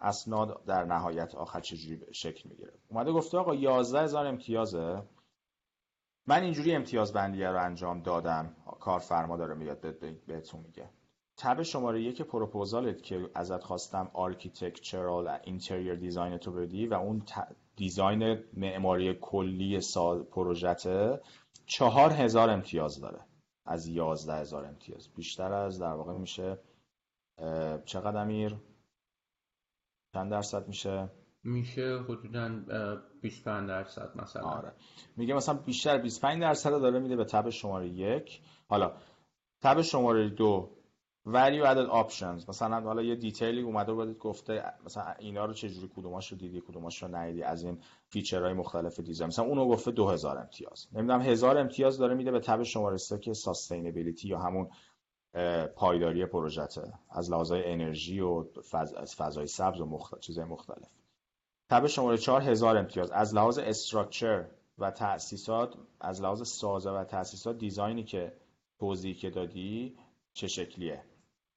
اسناد در نهایت آخر چجوری شکل می‌گیره؟ اومده گفته آقا 11 هزار امتیازه. من اینجوری امتیاز بندی رو انجام دادم. کارفرما داره میاد بهتون میگه. tab شماره یک پروپوزالت که ازت خواستم architectural interior design تو بدی و اون دیزاین معماری کلی سال پروژته چهار هزار امتیاز داره. از یازده هزار امتیاز. بیشتر از در واقع میشه چقدر امیر؟ چند درصد میشه؟ میشه حدودا 25 درصد مثلا. آره. میگه مثلا بیشتر 25 درصد داره میده به تب شماره یک. حالا تب شماره دو value added options. مثلا حالا یه دیتیلی اومده بود گفته مثلا اینا رو چجوری کدوماش رو دیدی کدوماش رو ندیدی از این feature های مختلف design. مثلا اونو گفته 2000 امتیاز. نمی‌دونم هزار امتیاز داره میده به tab شماره که sustainability یا همون پایداری پروژته از لحاظ انرژی و فض... فضای سبز و مختلف چیزهای مختلف. tab شماره 4 هزار امتیاز. از لحاظ structure و تأسیسات از لحاظ سازه و تأسیسات design ی که توضیح که دادی چه شکلیه؟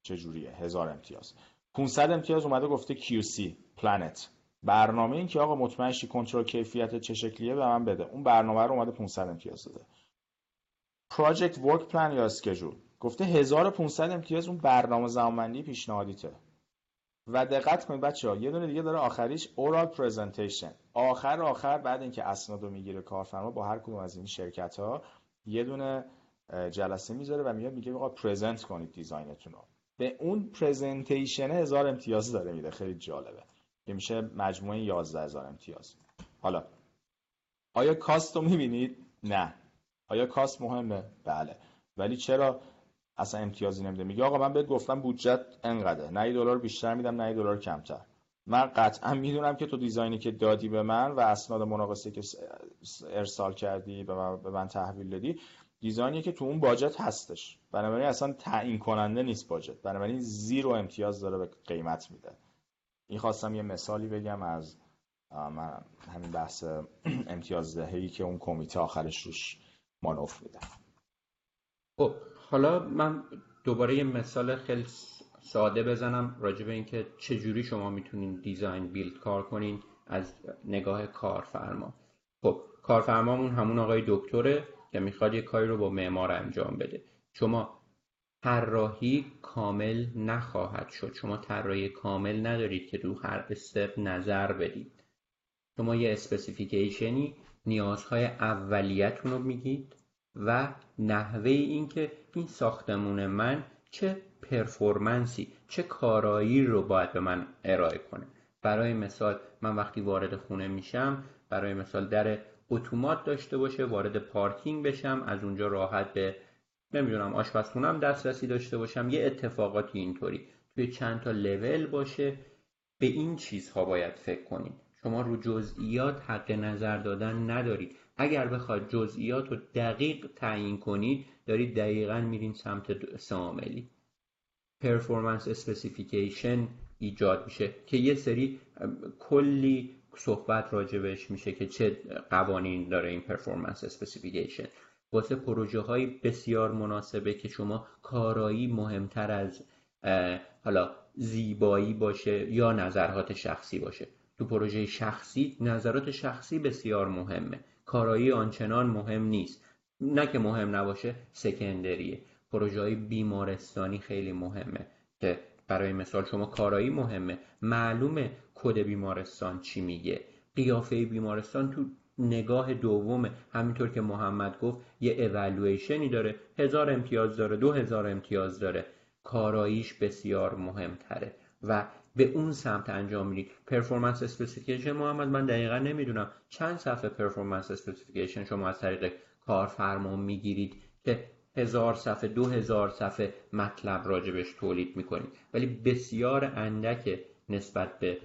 چه جوریه هزار امتیاز. 500 امتیاز اومده گفته QC plan ت. برنامه این که آقا مطمئن شی کنترل کیفیت چه شکلیه به من بده. اون برنامه رو اومده 500 امتیاز داده. project work plan یا schedule گفته 1500 امتیاز اون برنامه زمانبندی پیشنهادیته. و دقت کنید بچه ها یه دونه دیگه داره آخریش oral presentation آخر آخر بعد اینکه اسناد رو می‌گیره کارفرما با هر کدوم از این شرکت ها یه دونه جلسه می‌ذاره و میاد میگه آقا present کنید design تون رو. به اون پرزنتیشن هزار امتیاز داره میده. خیلی جالبه. که میشه مجموعه 11 هزار امتیاز. حالا آیا کاست رو می‌بینید؟ نه. آیا کاست مهمه؟ بله. ولی چرا اصلا امتیازی نمیده؟ میگه آقا من بهت گفتم بودجت انقدر نه دلار بیشتر میدم نه دلار کمتر. من قطعا می‌دونم که تو دیزاینی که دادی به من و اسناد مناقصه که ارسال کردی به من, به من تحویل دادی دیزاینی که تو اون باجت هستش. بنابراین اصلا تعیین کننده نیست باجت. بنابراین زیرو امتیاز داره به قیمت میده. این خواستم یه مثالی بگم از من همین بحث امتیاز دهی که اون کمیته آخرش روش مانوف میده. خب حالا من دوباره یه مثال خیلی ساده بزنم راجع به اینکه چجوری شما می‌تونین دیزاین بیلد کار کنین از نگاه کارفرما. خب کارفرمامون همون آقای دکتره. که می‌خواد یه کاری رو با معمار انجام بده. شما طراحی کامل نخواهد شد. شما طراحی کامل ندارید که رو هر step نظر بدید. شما یه specification ی نیازهای اولیتون رو میگید و نحوه اینکه این ساختمون من چه performance ی چه کارایی رو باید به من ارائه کنه. برای مثال من وقتی وارد خونه میشم برای مثال در اتومات داشته باشه وارد پارکینگ بشم از اونجا راحت به نمی‌دونم آشپزخونم دسترسی داشته باشم یه اتفاقاتی اینطوری. توی چند تا لول باشه. به این چیزها باید فکر کنید شما رو جزئیات حق نظر دادن ندارید. اگر بخواد جزئیات رو دقیق تعیین کنید دارید دقیقا میرین سمت ساملی performance specification ایجاد میشه که یه سری کلی صحبت راجبش میشه که چه قوانین داره این performance specification واسه پروژه های بسیار مناسبه که شما کارایی مهمتر از حالا زیبایی باشه یا نظرات شخصی باشه. تو پروژه شخصی نظرات شخصی بسیار مهمه. کارایی آنچنان مهم نیست. نه که مهم نباشه secondary ه. پروژه های بیمارستانی خیلی مهمه که برای مثال شما کارایی مهمه. معلومه کد بیمارستان چی میگه. قیافه بیمارستان تو نگاه دومه. همینطور که محمد گفت یه اولویشنی داره. هزار امتیاز داره دو هزار امتیاز داره. کاراییش بسیار مهمتره. و به اون سمت انجام میدی. performance specification محمد من دقیقا نمی‌دونم. چند صفحه performance specification شما از طریق کارفرما می‌گیرید که هزار صفحه دو هزار صفحه مطلب راجبش تولید می‌کنید ولی بسیار اندک نسبت به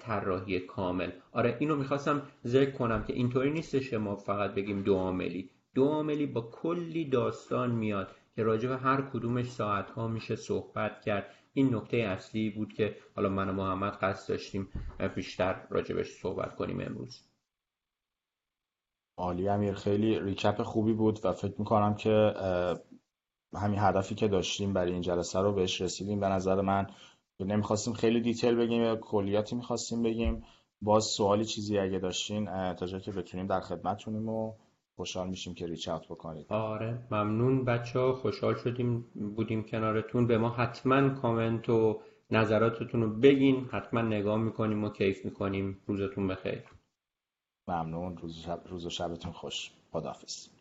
طراحی کامل. آره اینو می‌خواستم ذکر کنم که اینطوری نیستش که ما فقط بگیم دو عاملی. دو عاملی با کلی داستان میاد که راجع به هر کدومش ساعت ها میشه صحبت کرد. این نکته اصلی بود که حالا من و محمد قصد داشتیم بیشتر راجبش صحبت کنیم امروز. عالی امیر. خیلی ریکپ خوبی بود و فکر می‌کنم که همین هدفی که داشتیم برای این جلسه رو بهش رسیدیم. به نظر من نمی‌خواستیم خیلی دیتیل بگیم یا کلیاتی می‌خواستیم بگیم. باز سوالی چیزی اگه داشتین تا جایی که بتونیم در خدمتتونیم و خوشحال میشیم که ریچ اوت بکنید. آره ممنون. بچه ها خوشحال شدیم بودیم کنارتون. به ما حتما کامنت و نظراتتون رو بگین. حتما نگاه می‌کنیم و کیف می‌کنیم. روزتون بخیر. ممنون. روز, شب، روز و شبتون خوش. خداحافظ.